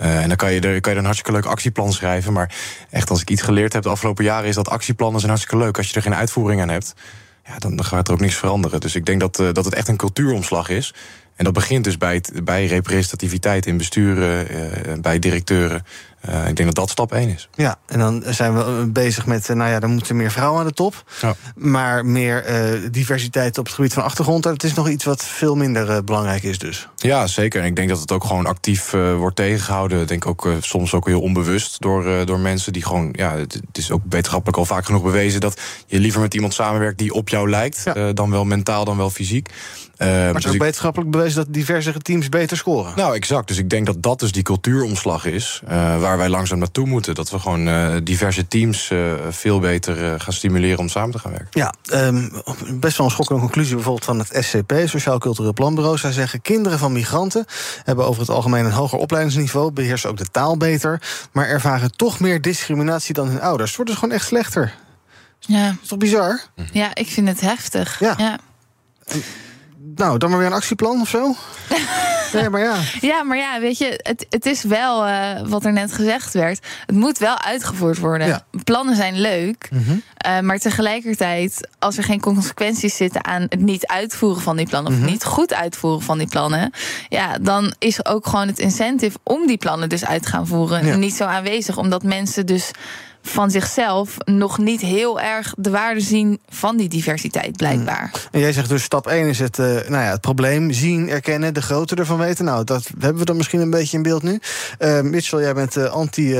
G: Uh, en dan kan je, er, kan je er een hartstikke leuk actieplan schrijven. Maar echt, als ik iets geleerd heb de afgelopen jaren, is dat actieplannen zijn hartstikke leuk. Als je er geen uitvoering aan hebt, ja, dan, gaat er ook niks veranderen. Dus ik denk dat, uh, dat het echt een cultuuromslag is. En dat begint dus bij, het, bij representativiteit in besturen, uh, bij directeuren. Uh, ik denk dat dat stap één is.
B: Ja, en dan zijn we bezig met, nou ja, er moeten meer vrouwen aan de top. Ja. Maar meer uh, diversiteit op het gebied van achtergrond. Dat is nog iets wat veel minder uh, belangrijk is dus.
G: Ja, zeker. En ik denk dat het ook gewoon actief wordt tegengehouden. Ik denk ook soms ook heel onbewust door, door mensen die gewoon... Ja, het, is ook wetenschappelijk al vaak genoeg bewezen... dat je liever met iemand samenwerkt die op jou lijkt. Ja. dan wel mentaal, dan wel fysiek.
B: Uh, maar het is ook dus wetenschappelijk bewezen dat diversere teams beter scoren.
G: Nou, exact. Dus ik denk dat dat dus die cultuuromslag is. Uh, waar wij langzaam naartoe moeten. Dat we gewoon uh, diverse teams veel beter gaan stimuleren om samen te gaan werken.
B: Ja, um, best wel een schokkende conclusie bijvoorbeeld van het SCP, Sociaal Cultureel Planbureau. Zij zeggen kinderen van migranten hebben over het algemeen een hoger opleidingsniveau, beheersen ook de taal beter, maar ervaren toch meer discriminatie dan hun ouders. Het wordt dus gewoon echt slechter.
F: Ja.
B: Is toch bizar?
F: Ja, ik vind het heftig.
B: Ja.
F: ja.
B: Nou, dan maar weer een actieplan of zo? nee, maar ja.
F: Ja, maar ja, weet je, het, het is wel uh, wat er net gezegd werd. Het moet wel uitgevoerd worden. Ja. Plannen zijn leuk, mm -hmm. uh, maar tegelijkertijd, als er geen consequenties zitten aan het niet uitvoeren van die plannen, mm -hmm. of niet goed uitvoeren van die plannen, ja, dan is ook gewoon het incentive om die plannen dus uit te gaan voeren ja. niet zo aanwezig, omdat mensen dus van zichzelf nog niet heel erg de waarde zien van die diversiteit, blijkbaar.
B: En jij zegt dus stap 1 is het, uh, nou ja, het probleem zien, erkennen, de grootte ervan weten. Nou, dat hebben we dan misschien een beetje in beeld nu. Uh, Mitchell, jij bent uh, anti,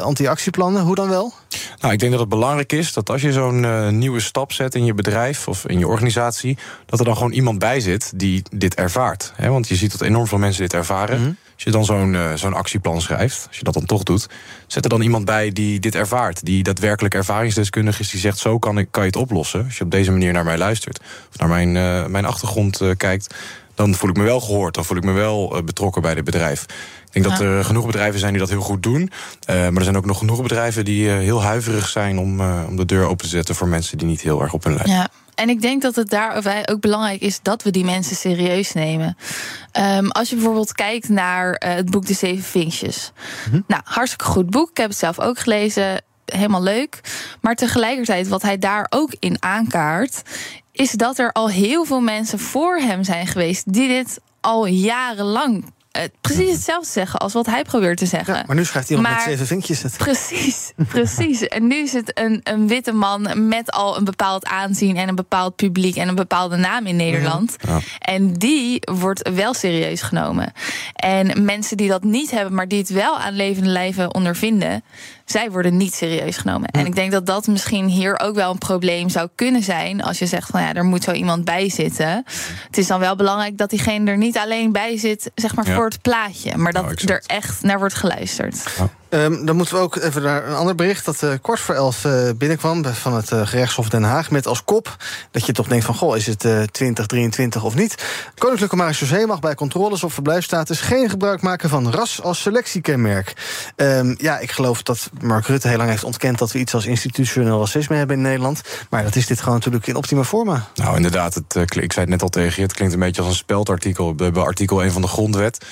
B: anti-actieplannen. Hoe dan wel?
G: Nou, ik denk dat het belangrijk is dat als je zo'n nieuwe stap zet in je bedrijf of in je organisatie, dat er dan gewoon iemand bij zit die dit ervaart. Hè? Want je ziet dat enorm veel mensen dit ervaren. Mm -hmm. Als je dan zo'n uh, zo'n actieplan schrijft, als je dat dan toch doet, zet er dan iemand bij die dit ervaart. Die daadwerkelijk ervaringsdeskundig is, die zegt: zo kan, ik, kan je het oplossen. Als je op deze manier naar mij luistert, of naar mijn, uh, mijn achtergrond uh, kijkt, dan voel ik me wel gehoord. Dan voel ik me wel betrokken bij dit bedrijf. Ik denk ja. dat er genoeg bedrijven zijn die dat heel goed doen. Uh, maar er zijn ook nog genoeg bedrijven die uh, heel huiverig zijn om, uh, om de deur open te zetten voor mensen die niet heel erg op hun lijken.
F: Ja. En ik denk dat het daarbij ook belangrijk is dat we die mensen serieus nemen. Um, als je bijvoorbeeld kijkt naar het boek De Zeven Vinkjes. Mm-hmm. Nou, hartstikke goed boek. Ik heb het zelf ook gelezen. Helemaal leuk. Maar tegelijkertijd, wat hij daar ook in aankaart, is dat er al heel veel mensen voor hem zijn geweest die dit al jarenlang precies hetzelfde zeggen als wat hij probeert te zeggen. Ja,
B: maar nu schrijft iemand met zeven vinkjes het.
F: Precies, precies. en nu is het een, een witte man met al een bepaald aanzien en een bepaald publiek en een bepaalde naam in Nederland. Ja. En die wordt wel serieus genomen. En mensen die dat niet hebben, maar die het wel aan levende lijven ondervinden, zij worden niet serieus genomen. En ik denk dat dat misschien hier ook wel een probleem zou kunnen zijn. Als je zegt van ja, er moet zo iemand bij zitten. Het is dan wel belangrijk dat diegene er niet alleen bij zit, zeg maar voor het plaatje. Maar dat nou, er echt naar wordt geluisterd. Ja.
B: Um, dan moeten we ook even naar een ander bericht dat uh, kort voor elf uh, binnenkwam van het uh, gerechtshof Den Haag. Met als kop dat je toch denkt van goh, is het 2023 of niet? Koninklijke Marechaussee mag bij controles op verblijfstatus geen gebruik maken van ras als selectiekenmerk. Um, ja, ik geloof dat Mark Rutte heel lang heeft ontkend dat we iets als institutioneel racisme hebben in Nederland. Maar dat is dit gewoon natuurlijk in optima forma.
G: Nou, inderdaad, het, ik zei het net al tegen je, het klinkt een beetje als een speldartikel bij artikel 1 van de grondwet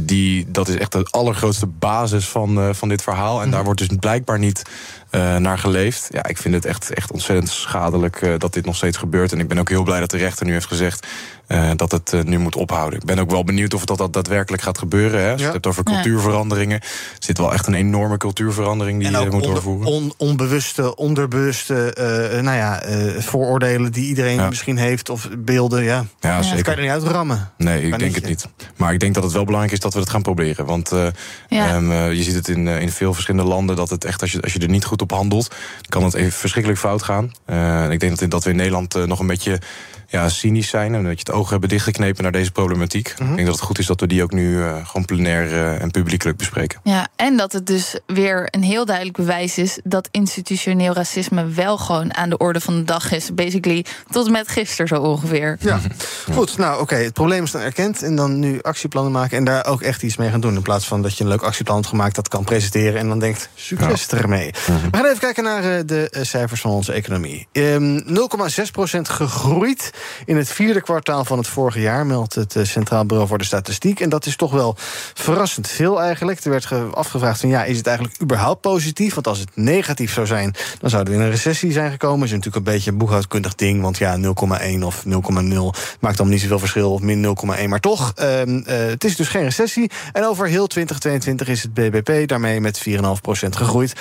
G: die, dat is echt de allergrootste basis van, uh, van dit verhaal. En daar mhm. wordt dus blijkbaar niet uh, naar geleefd. Ja, ik vind het echt, echt ontzettend schadelijk uh, dat dit nog steeds gebeurt. En ik ben ook heel blij dat de rechter nu heeft gezegd uh, dat het nu moet ophouden. Ik ben ook wel benieuwd of dat, dat daadwerkelijk gaat gebeuren. Hè. Als je het hebt over cultuurveranderingen, ja. zit wel echt een enorme cultuurverandering die je moet doorvoeren.
B: On, onbewuste, onderbewuste nou ja, vooroordelen die iedereen misschien heeft, of beelden. Ja, ja zeker. Dat kan je er niet uitrammen.
G: Nee, ik denk het niet. Maar ik denk dat het wel belangrijk is dat we het gaan proberen. Want um, je ziet het in, in veel verschillende landen dat het echt, als je, als je er niet goed op handelt, kan het even verschrikkelijk fout gaan. Uh, ik denk dat, dat we in Nederland uh, nog een beetje ja, cynisch zijn en dat je het oog hebben dichtgeknepen naar deze problematiek. Mm Ik denk dat het goed is dat we die ook nu uh, gewoon plenair uh, en publiekelijk bespreken.
F: Ja, en dat het dus weer een heel duidelijk bewijs is dat institutioneel racisme wel gewoon aan de orde van de dag is. Basically tot met gisteren zo ongeveer.
B: Ja, goed. Nou, oké. Het probleem is dan erkend en dan nu actieplannen maken en daar ook echt iets mee gaan doen. In plaats van dat je een leuk actieplan hebt gemaakt dat kan presenteren en dan denkt succes ja. ermee. Mm We gaan even kijken naar uh, de cijfers van onze economie. Um, 0,6% gegroeid in het vierde kwartaal van het vorige jaar, meldt het eh, Centraal Bureau voor de Statistiek. En dat is toch wel verrassend veel eigenlijk. Er werd afgevraagd van ja, is het eigenlijk überhaupt positief? Want als het negatief zou zijn, dan zouden we in een recessie zijn gekomen. Is natuurlijk een beetje een boekhoudkundig ding. Want ja, 0,1 of 0,0 maakt dan niet zoveel verschil. Of min 0,1. Maar toch, uh, uh, het is dus geen recessie. En over heel 2022 is het BBP daarmee met 4,5% gegroeid.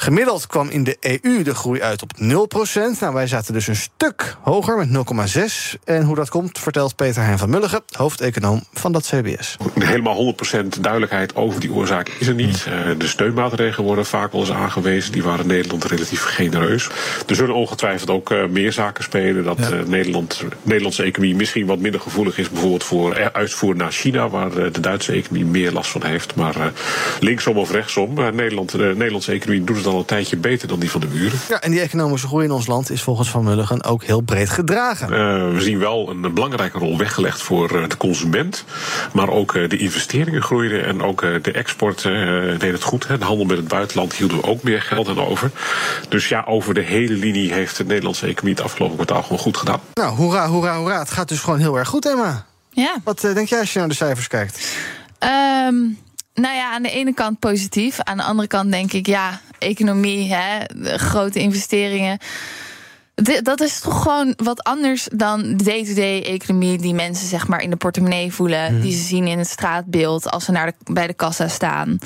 B: Gemiddeld kwam in de EU de groei uit op 0%. Nou, wij zaten dus een stuk hoger met 0,6. En hoe dat komt, vertelt Peter Hein van Mulligen, hoofdeconoom van dat CBS.
O: Helemaal 100% duidelijkheid over die oorzaak is er niet. Uh, de steunmaatregelen worden vaak wel eens aangewezen. Die waren in Nederland relatief genereus. Er zullen ongetwijfeld ook uh, meer zaken spelen. Dat ja. uh, Nederland, Nederlandse economie misschien wat minder gevoelig is, bijvoorbeeld voor uitvoer naar China, waar de Duitse economie meer last van heeft. Maar linksom of rechtsom, Nederland, de Nederlandse economie doet het al een tijdje beter dan die van de buren.
B: Ja, en die economische groei in ons land is volgens Van Mulligen ook heel breed gedragen.
O: Uh, we zien wel een belangrijke rol weggelegd voor eh, de consument. Maar ook uh, de investeringen groeiden en ook de export deed het goed. Hè. De handel met het buitenland hielden we ook meer geld aan over. Dus ja, over de hele linie heeft de Nederlandse economie het afgelopen kwartaal gewoon goed gedaan.
B: Nou, hoera, hoera, hoera. Het gaat dus gewoon heel erg goed, Emma.
F: Ja.
B: Wat denk jij als je naar de cijfers kijkt?
F: Um, nou ja, aan de ene kant positief. Aan de andere kant denk ik, ja, economie, hè, grote investeringen dat is toch gewoon wat anders dan de day-to-day economie die mensen zeg maar in de portemonnee voelen, mhm. die ze zien in het straatbeeld als ze naar de, bij de kassa staan.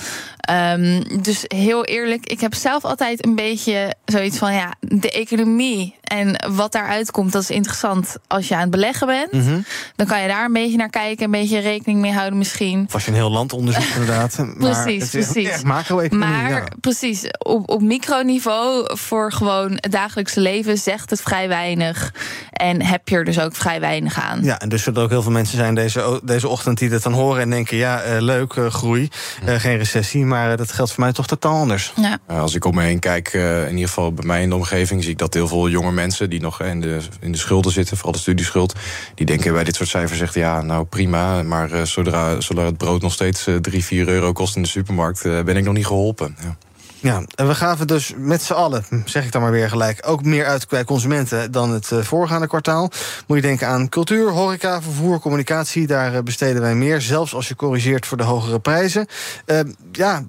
F: Um, dus heel eerlijk, ik heb zelf altijd een beetje zoiets van ja, de economie en wat daaruit komt, dat is interessant als je aan het beleggen bent. Mhm. Dan kan je daar een beetje naar kijken, een beetje rekening mee houden misschien.
B: Of als je een heel land onderzoekt inderdaad.
F: precies, precies. Maar ja. precies, op, op microniveau voor gewoon het dagelijkse leven zegt het vrij weinig. En heb je er dus ook vrij weinig aan.
B: Ja, en dus zullen er ook heel veel mensen zijn deze, deze ochtend die dit dan horen en denken: ja, uh, leuk, uh, groei, uh, geen recessie. Maar dat geldt voor mij toch totaal anders.
F: Ja.
G: als ik om me heen kijk, in ieder geval bij mij in de omgeving, zie ik dat heel veel jonge mensen die nog in de, in de schulden zitten, vooral de studieschuld, die denken bij dit soort cijfers: zegt ja, nou prima, maar zodra, zodra het brood nog steeds 3, 4 euro kost in de supermarkt, ben ik nog niet geholpen. Ja.
B: Ja, en we gaven dus met z'n allen, zeg ik dan maar weer gelijk, ook meer uit bij consumenten dan het uh, voorgaande kwartaal. Moet je denken aan cultuur, horeca, vervoer, communicatie. Daar uh, besteden wij meer, zelfs als je corrigeert voor de hogere prijzen. Uh, ja,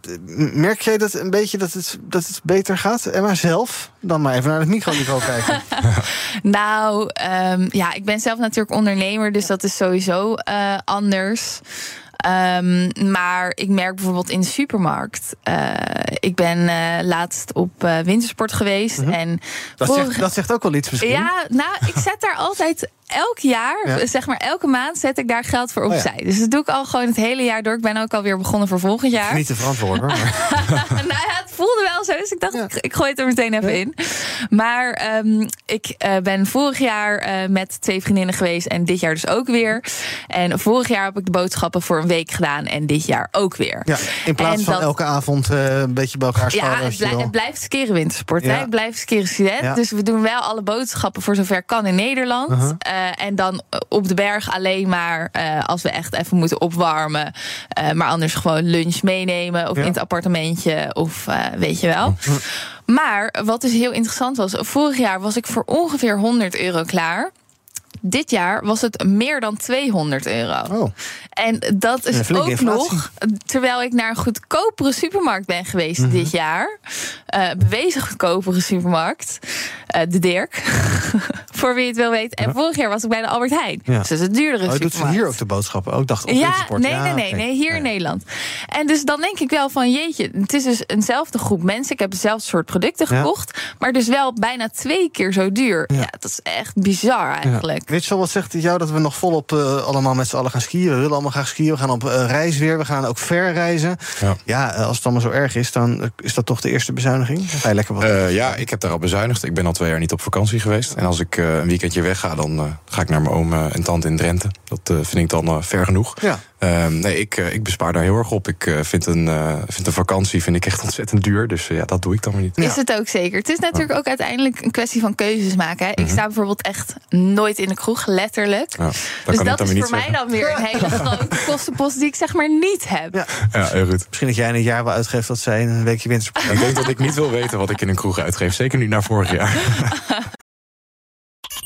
B: merk jij dat een beetje dat het, dat het beter gaat? Emma zelf? Dan maar even naar het microniveau kijken.
F: nou, um, ja, ik ben zelf natuurlijk ondernemer, dus dat is sowieso anders. Ehm, maar ik merk bijvoorbeeld in de supermarkt. Uh, ik ben uh, laatst op uh, wintersport geweest.
B: Mhm.
F: en
B: Dat,
F: vorige-
B: zegt, dat zegt ook wel iets misschien.
F: Ja, nou, ik zet daar altijd elk jaar,
B: Ja.
F: zeg maar elke maand, zet ik daar geld voor
B: Oh ja.
F: opzij. Dus dat doe ik al gewoon het hele jaar door. Ik ben ook alweer begonnen voor volgend jaar.
B: Niet te verantwoorden
F: nou ja, voelde wel zo. Dus ik dacht, ik, ik gooi het er meteen even in. Maar ehm, ik eh, ben vorig jaar eh, met twee vriendinnen geweest. En dit jaar dus ook weer. En vorig jaar heb ik de boodschappen voor een week gedaan. En dit jaar ook weer.
B: Ja, in plaats
F: En
B: van
F: dat-
B: elke avond eh, een beetje bij elkaar
F: Ja,
B: sparren.
F: het, blij- het blijft skeren wintersport.
B: Ja.
F: Hè? Ik blijf skeren student.
B: Ja.
F: Dus we doen wel alle boodschappen voor zover kan in Nederland.
B: Uh-huh.
F: En dan op de berg alleen maar als we echt even moeten opwarmen. Maar anders gewoon lunch meenemen. Of
P: Ja.
F: in het appartementje. Of weet je wel. Maar wat dus heel interessant was. Vorig jaar was ik voor ongeveer 100 euro klaar. Dit jaar was het meer dan 200 euro. En dat is ook
B: inflatie.
F: nog terwijl ik naar een goedkopere supermarkt ben geweest
B: Mhm.
F: dit jaar. Eh, bewezen goedkopere supermarkt. Eh, de Dirk. Voor wie het wil weten. En vorig jaar was ik bij de Albert Heijn.
B: Ja.
F: Dus dat is een duurdere
B: Oh, doet ze hier ook de boodschappen. Ook dacht op
F: Ja, nee,
B: Ja,
F: nee, nee, nee, hier in Nederland. En dus dan denk ik wel van, jeetje, het is dus eenzelfde groep mensen. Ik heb dezelfde soort producten
B: Ja.
F: gekocht, maar dus wel bijna twee keer zo duur. Ja, dat is echt bizar eigenlijk.
B: Ja. Weet je wel, wat zegt het jou dat we nog volop eh, allemaal met z'n allen gaan skiën? We willen allemaal graag skiën. We gaan op eh, reis weer. We gaan ook ver reizen. Ja, eh, als het allemaal zo erg is, dan is dat toch de eerste bezuiniging? Ga je lekker wat
G: Eh, ja, ik heb daar al bezuinigd. Ik ben al twee jaar niet op vakantie geweest. En als ik een weekendje wegga, dan eh, ga ik naar mijn oom eh, en tante in Drenthe. Dat eh, vind ik dan eh, ver genoeg.
B: Ja.
G: Ehm, nee, ik, eh, ik bespaar daar heel erg op. Ik eh, vind, een, eh, vind een vakantie vind ik echt ontzettend duur. Dus eh, ja, dat doe ik dan maar niet.
F: Is het ook zeker. Het is natuurlijk ook uiteindelijk een kwestie van keuzes maken. Hè. Ik sta bijvoorbeeld echt nooit in de kroeg, letterlijk.
G: Ja, dat
F: dus dat is voor mij dan weer een hele grote kostenpost die ik zeg maar niet heb.
G: Ja, heel goed.
B: Misschien dat jij in een jaar wel uitgeeft dat zij een weekje wintersport.
G: Ik denk dat ik niet wil weten wat ik in een kroeg uitgeef. Zeker niet naar vorig jaar.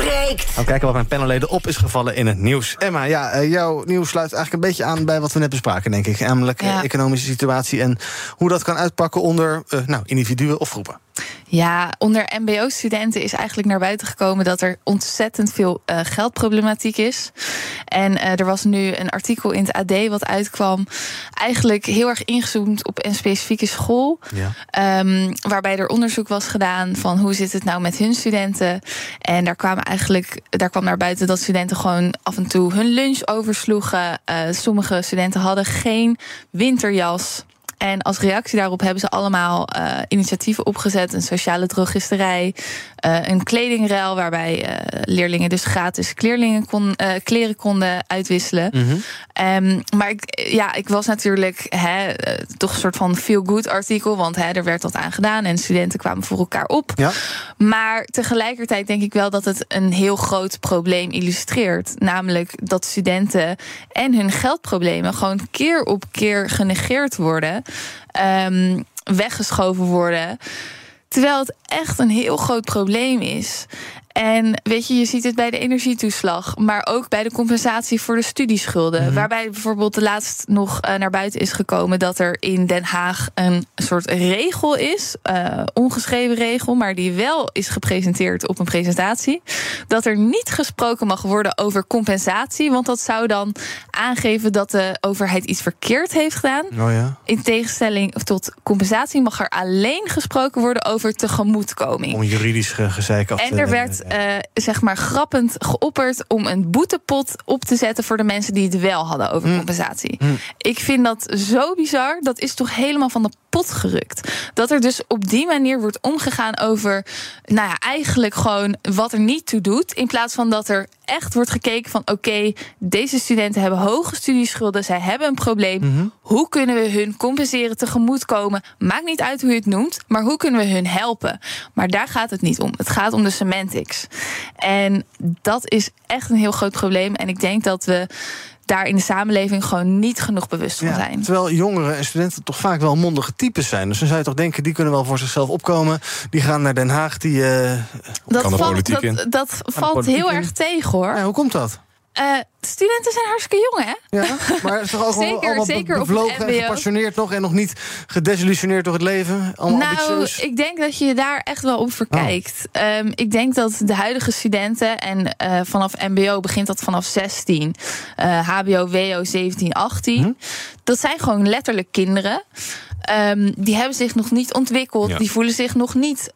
A: breekt.
B: Nou, kijken wat mijn panelleden op is gevallen in het nieuws. Emma, ja, eh, jouw nieuws sluit eigenlijk een beetje aan bij wat we net bespraken, denk ik. Namelijk
F: Ja.
B: de economische situatie en hoe dat kan uitpakken onder eh, nou, individuen of groepen.
F: Ja, onder MBO-studenten is eigenlijk naar buiten gekomen dat er ontzettend veel eh, geldproblematiek is. En eh, er was nu een artikel in het AD wat uitkwam, eigenlijk heel erg ingezoomd op een specifieke school.
B: Ja.
F: Ehm, waarbij er onderzoek was gedaan van hoe zit het nou met hun studenten. En daar kwam eigenlijk daar kwam naar buiten dat studenten gewoon af en toe hun lunch oversloegen. Eh, sommige studenten hadden geen winterjas. En als reactie daarop hebben ze allemaal eh, initiatieven opgezet. Een sociale drogisterij, eh, een kledingruil... waarbij eh, leerlingen dus gratis kleerlingen kon, kleren konden uitwisselen. Ehm, maar ik, ja, ik was natuurlijk hè, toch een soort van feel-good artikel... want hè, er werd wat aan gedaan en studenten kwamen voor elkaar op.
B: Ja.
F: Maar tegelijkertijd denk ik wel dat het een heel groot probleem illustreert. Namelijk dat studenten en hun geldproblemen gewoon keer op keer genegeerd worden, ehm, weggeschoven worden. Terwijl het echt een heel groot probleem is. En weet je, je ziet het bij de energietoeslag, maar ook bij de compensatie voor de studieschulden. Waarbij bijvoorbeeld de laatst nog eh, naar buiten is gekomen dat er in Den Haag een soort regel is, eh, ongeschreven regel, maar die wel is gepresenteerd op een presentatie. Dat er niet gesproken mag worden over compensatie, want dat zou dan aangeven dat de overheid iets verkeerd heeft gedaan.
B: Oh ja.
F: In tegenstelling tot compensatie mag er alleen gesproken worden over tegemoetkoming.
B: Om juridisch ge gezeik af te
F: En er werd eh, zeg maar grappend geopperd om een boetepot op te zetten voor de mensen die het wel hadden over compensatie. Ik vind dat zo bizar. Dat is toch helemaal van de pot gerukt. Dat er dus op die manier wordt omgegaan over, nou ja, eigenlijk gewoon wat er niet toe doet. In plaats van dat er echt wordt gekeken van, oké, deze studenten hebben hoge studieschulden, zij hebben een probleem. Hoe kunnen we hun compenseren, tegemoetkomen? Maakt niet uit hoe je het noemt, maar hoe kunnen we hun helpen? Maar daar gaat het niet om. Het gaat om de semantics. En dat is echt een heel groot probleem. En ik denk dat we daar in de samenleving gewoon niet genoeg bewust van zijn.
B: Terwijl jongeren en studenten toch vaak wel mondige types zijn. Dus dan zou je toch denken, die kunnen wel voor zichzelf opkomen. Die gaan naar Den Haag, die uh,
F: dat kan de politiek in. Dat, dat valt heel erg tegen hoor.
B: Ja, hoe komt dat?
F: Uh, studenten zijn hartstikke jong, hè?
B: Ja, maar het is toch ook zeker, allemaal zeker bevlogen en gepassioneerd nog... en nog niet gedesillusioneerd door het leven? Allemaal
F: nou,
B: ambitieus.
F: ik denk dat je daar echt wel op verkijkt. Oh. Um, ik denk dat de huidige studenten... en uh, vanaf mbo begint dat vanaf 16... Uh, hbo, wo 17, 18... Hm? dat zijn gewoon letterlijk kinderen... Um, die hebben zich nog niet ontwikkeld. Ja. Die voelen zich nog niet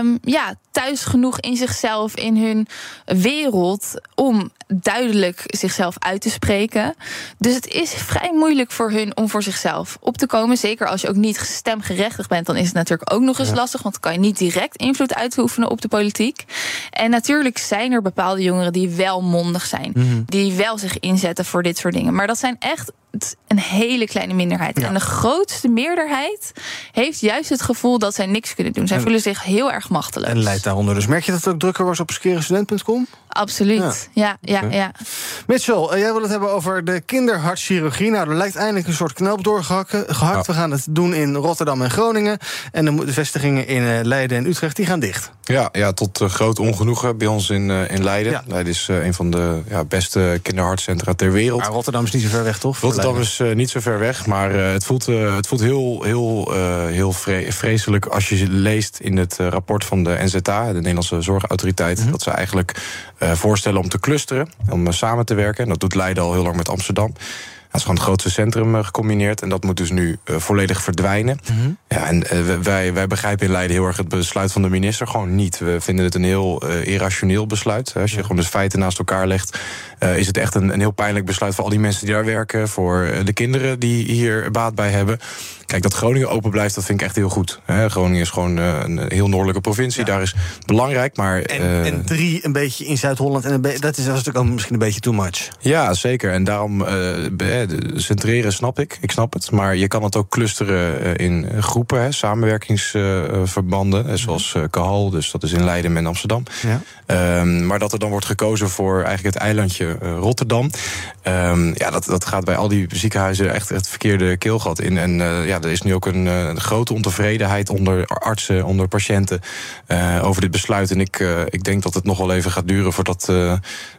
F: um, ja, thuis genoeg in zichzelf, in hun wereld, om duidelijk zichzelf uit te spreken. Dus het is vrij moeilijk voor hun om voor zichzelf op te komen. Zeker als je ook niet stemgerechtigd bent, dan is het natuurlijk ook nog eens ja. lastig. Want dan kan je niet direct invloed uitoefenen op de politiek. En natuurlijk zijn er bepaalde jongeren die wel mondig zijn. Mm -hmm. Die wel zich inzetten voor dit soort dingen. Maar dat zijn echt een hele kleine minderheid. Ja. En de grootste meerderheid heeft juist het gevoel dat zij niks kunnen doen. Zij en, voelen zich heel erg machteloos.
B: En leidt daaronder. Dus merk je dat het ook drukker was op skerestudent.com?
F: Absoluut. Ja, ja, ja. ja.
B: Mitchell, uh, jij wil het hebben over de kinderhartchirurgie. Nou, er lijkt eindelijk een soort knoop doorgehakt. Ja. We gaan het doen in Rotterdam en Groningen. En de vestigingen in uh, Leiden en Utrecht die gaan dicht.
G: Ja, ja tot uh, groot ongenoegen bij ons in, in Leiden. Ja. Leiden is een van de ja, beste kinderhartcentra ter wereld.
B: Maar Rotterdam is niet zo ver weg, toch?
G: Rotterdam is niet zo ver weg, maar het voelt, het voelt heel, heel, heel vre vreselijk als je leest in het rapport van de NZA, de Nederlandse Zorgautoriteit, mm -hmm. dat ze eigenlijk uh, voorstellen om te clusteren, om samen te werken. En dat doet Leiden al heel lang met Amsterdam. Dat is gewoon het grootste centrum gecombineerd. En dat moet dus nu volledig verdwijnen. Mm -hmm. Ja, en wij, wij begrijpen in Leiden heel erg het besluit van de minister gewoon niet. We vinden het een heel irrationeel besluit. Als je gewoon de feiten naast elkaar legt, is het echt een, een heel pijnlijk besluit voor al die mensen die daar werken. Voor de kinderen die hier baat bij hebben. Kijk, dat Groningen open blijft, dat vind ik echt heel goed. Groningen is gewoon uh, een heel noordelijke provincie. Ja. Daar is belangrijk, maar...
B: En, uh, en drie een beetje in Zuid-Holland. en Dat is, dat is natuurlijk ook misschien een beetje too much.
G: Ja, zeker. En daarom uh, centreren snap ik. Ik snap het. Maar je kan het ook clusteren in groepen. Samenwerkingsverbanden. zoals Kahal, dus dat is in Leiden en Amsterdam. Ja. Um, maar dat er dan wordt gekozen voor eigenlijk het eilandje Rotterdam. Um, ja, dat, dat gaat bij al die ziekenhuizen echt het verkeerde keelgat in. En ja, er is nu ook een, een, grote ontevredenheid onder artsen, onder patiënten uh, over dit besluit. En ik, uh, ik denk dat het nog wel even gaat duren voordat. Uh,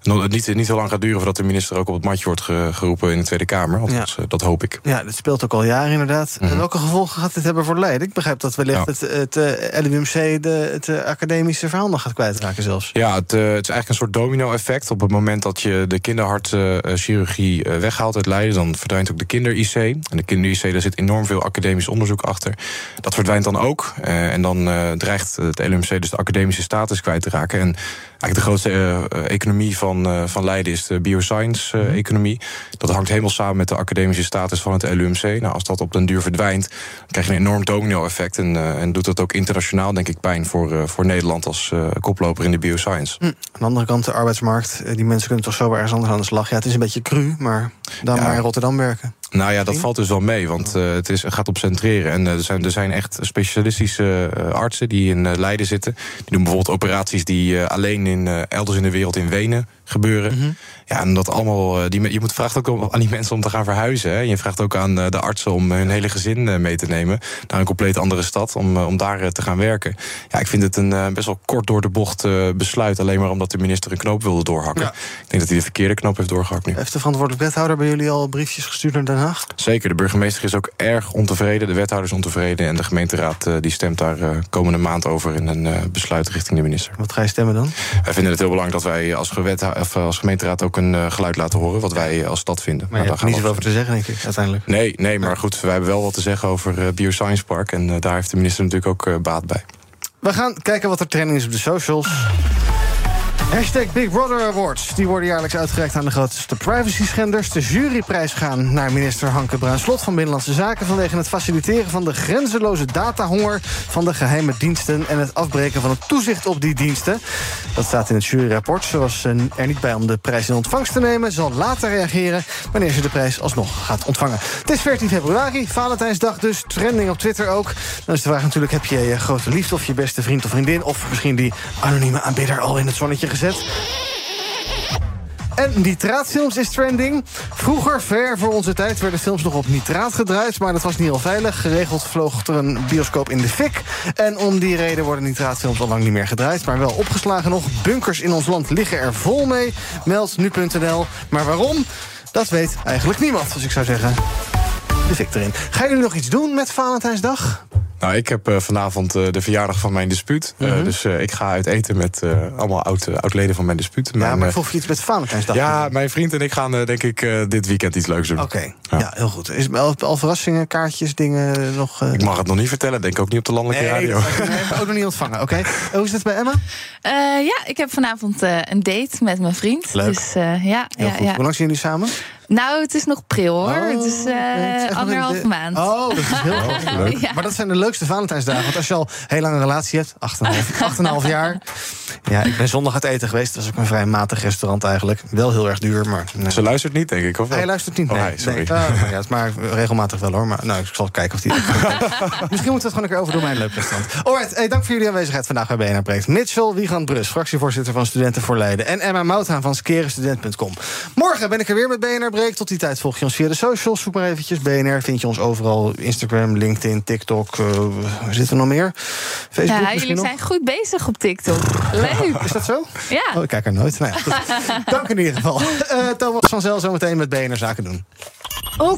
G: niet, niet heel lang gaat duren voordat de minister ook op het matje wordt geroepen in de Tweede Kamer. Althans, ja. dat hoop ik.
B: Ja, dat speelt ook al jaren inderdaad. Mm -hmm. Welke gevolgen gaat dit hebben voor Leiden? Ik begrijp dat wellicht ja. het, het LUMC de, het academische verhaal nog gaat kwijtraken zelfs.
G: Ja, het, het is eigenlijk een soort domino-effect. Op het moment dat je de kinderhartchirurgie weghaalt uit Leiden, dan verdwijnt ook de kinder-IC. En de kinder-IC, daar zit enorm veel academisch onderzoek achter. Dat verdwijnt dan ook. Uh, en dan uh, dreigt het LUMC dus de academische status kwijt te raken. En eigenlijk de grootste uh, economie van, van Leiden is de bioscience-economie. Dat hangt helemaal samen met de academische status van het LUMC. Nou, als dat op den duur verdwijnt, krijg je een enorm domino-effect. En, en doet dat ook internationaal, denk ik, pijn voor, voor Nederland als koploper in de bioscience.
B: Hm. Aan de andere kant, de arbeidsmarkt. Die mensen kunnen toch zo ergens anders aan de slag. Ja, het is een beetje cru, maar dan ja. maar in Rotterdam werken.
G: Nou ja, dat valt dus wel mee, want uh, het, is, gaat op centreren. En uh, er, zijn, er zijn echt specialistische uh, artsen die in Leiden zitten. Die doen bijvoorbeeld operaties die alleen in, elders in de wereld in Wenen gebeuren. Mm -hmm. Ja, en dat allemaal. Die, je moet, vraagt ook aan die mensen om te gaan verhuizen. Hè. Je vraagt ook aan de artsen om hun hele gezin mee te nemen naar een compleet andere stad om, om daar te gaan werken. Ja, ik vind het een best wel kort door de bocht besluit. Alleen maar omdat de minister een knoop wilde doorhakken. Ja. Ik denk dat hij de verkeerde knoop heeft doorgehakt nu.
B: Heeft de verantwoordelijk wethouder bij jullie al briefjes gestuurd naar Den Haag?
G: Zeker, de burgemeester is ook erg ontevreden. De wethouder is ontevreden. En de gemeenteraad die stemt daar komende maand over in een besluit richting de minister.
B: Wat ga je stemmen dan?
G: Wij vinden het heel belangrijk dat wij als, of als gemeenteraad ook een geluid laten horen. Wat wij als stad vinden.
B: Maar, maar daar gaan niet zoveel over te zeggen, denk ik, uiteindelijk.
G: Nee, nee maar goed, wij hebben wel wat te zeggen over Bioscience Park. En daar heeft de minister natuurlijk ook baat bij.
B: We gaan kijken wat er trending is op de socials. Hashtag Big Brother Awards. Die worden jaarlijks uitgereikt aan de grootste privacy-schenders. De juryprijs gaan naar minister Hanke Bruinslot van Binnenlandse Zaken... vanwege het faciliteren van de grenzeloze datahonger van de geheime diensten... en het afbreken van het toezicht op die diensten. Dat staat in het juryrapport. Ze was er niet bij om de prijs in ontvangst te nemen. Zal later reageren wanneer ze de prijs alsnog gaat ontvangen. Het is 14 februari, Valentijnsdag dus. Trending op Twitter ook. Dan is de vraag natuurlijk, heb je je grote liefde... of je beste vriend of vriendin... of misschien die anonieme aanbidder al in het zonnetje gezet. En nitraatfilms is trending. Vroeger, ver voor onze tijd, werden films nog op nitraat gedraaid... maar dat was niet heel veilig. Geregeld vloog er een bioscoop in de fik. En om die reden worden nitraatfilms al lang niet meer gedraaid... maar wel opgeslagen nog. Bunkers in ons land liggen er vol mee, meldt nu.nl. Maar waarom? Dat weet eigenlijk niemand, als ik zou zeggen. De fik erin. Gaan jullie nog iets doen met Valentijnsdag?
G: Nou, ik heb uh, vanavond uh, de verjaardag van mijn dispuut. Uh, mm -hmm. dus ik ga uit eten met allemaal oud, oud-leden van mijn dispuut.
B: Ja, mijn, maar ik vroeg je iets met Valentijnsdag.
G: Ja, mijn vriend en ik gaan denk ik dit weekend iets leuks doen.
B: Oké, okay. ja. ja. heel goed. Is het al, al verrassingen, kaartjes, dingen nog?
G: Ik mag het nog niet vertellen. Denk ook niet op de landelijke
B: nee,
G: radio.
B: Nee, heb ook nog niet ontvangen. Oké. Okay. Hoe is het bij Emma?
F: ja, ik heb vanavond een date met mijn vriend.
B: Leuk.
F: Dus, ja, ja,
B: ja. Hoe lang zijn jullie samen?
F: Nou, het is nog pril hoor. Oh, het is uh, anderhalf
B: de...
F: maand.
B: Oh, dat is heel oh, leuk. Ja. Maar dat zijn de leukste Valentijnsdagen. Want als je al heel lang een relatie hebt, 8,5 jaar. Ja, ik ben zondag uit eten geweest. Dat was ook een vrij matig restaurant eigenlijk. Wel heel erg duur, maar...
G: Nee. Ze luistert niet, denk ik, of wel?
B: Hij luistert niet, nee.
G: Oh, nee sorry.
B: Nee. Uh, ja, het maar regelmatig wel, hoor. Maar nou, ik zal kijken of die... Misschien moeten we het gewoon een keer over doen mijn leuk restaurant. Alright, hey, dank voor jullie aanwezigheid vandaag bij BNR Breekt. Mitchell Wiegand Brus, fractievoorzitter van Studenten voor Leiden. En Emma Mouthaan van skerenstudent.com. Morgen ben ik er weer met BNR Breekt. Tot die tijd volg je ons via de socials. Zoek maar eventjes. BNR vind je ons overal. Instagram, LinkedIn, TikTok. Uh, waar zitten we nog meer? Facebook
F: ja, jullie
B: nog?
F: zijn goed bezig op TikTok. Leuk.
B: Is dat zo?
F: Ja.
B: Oh, ik kijk er nooit. Nou ja, Dank in ieder geval. Uh, Thomas van Zel zometeen met BNR Zaken doen.
A: Ook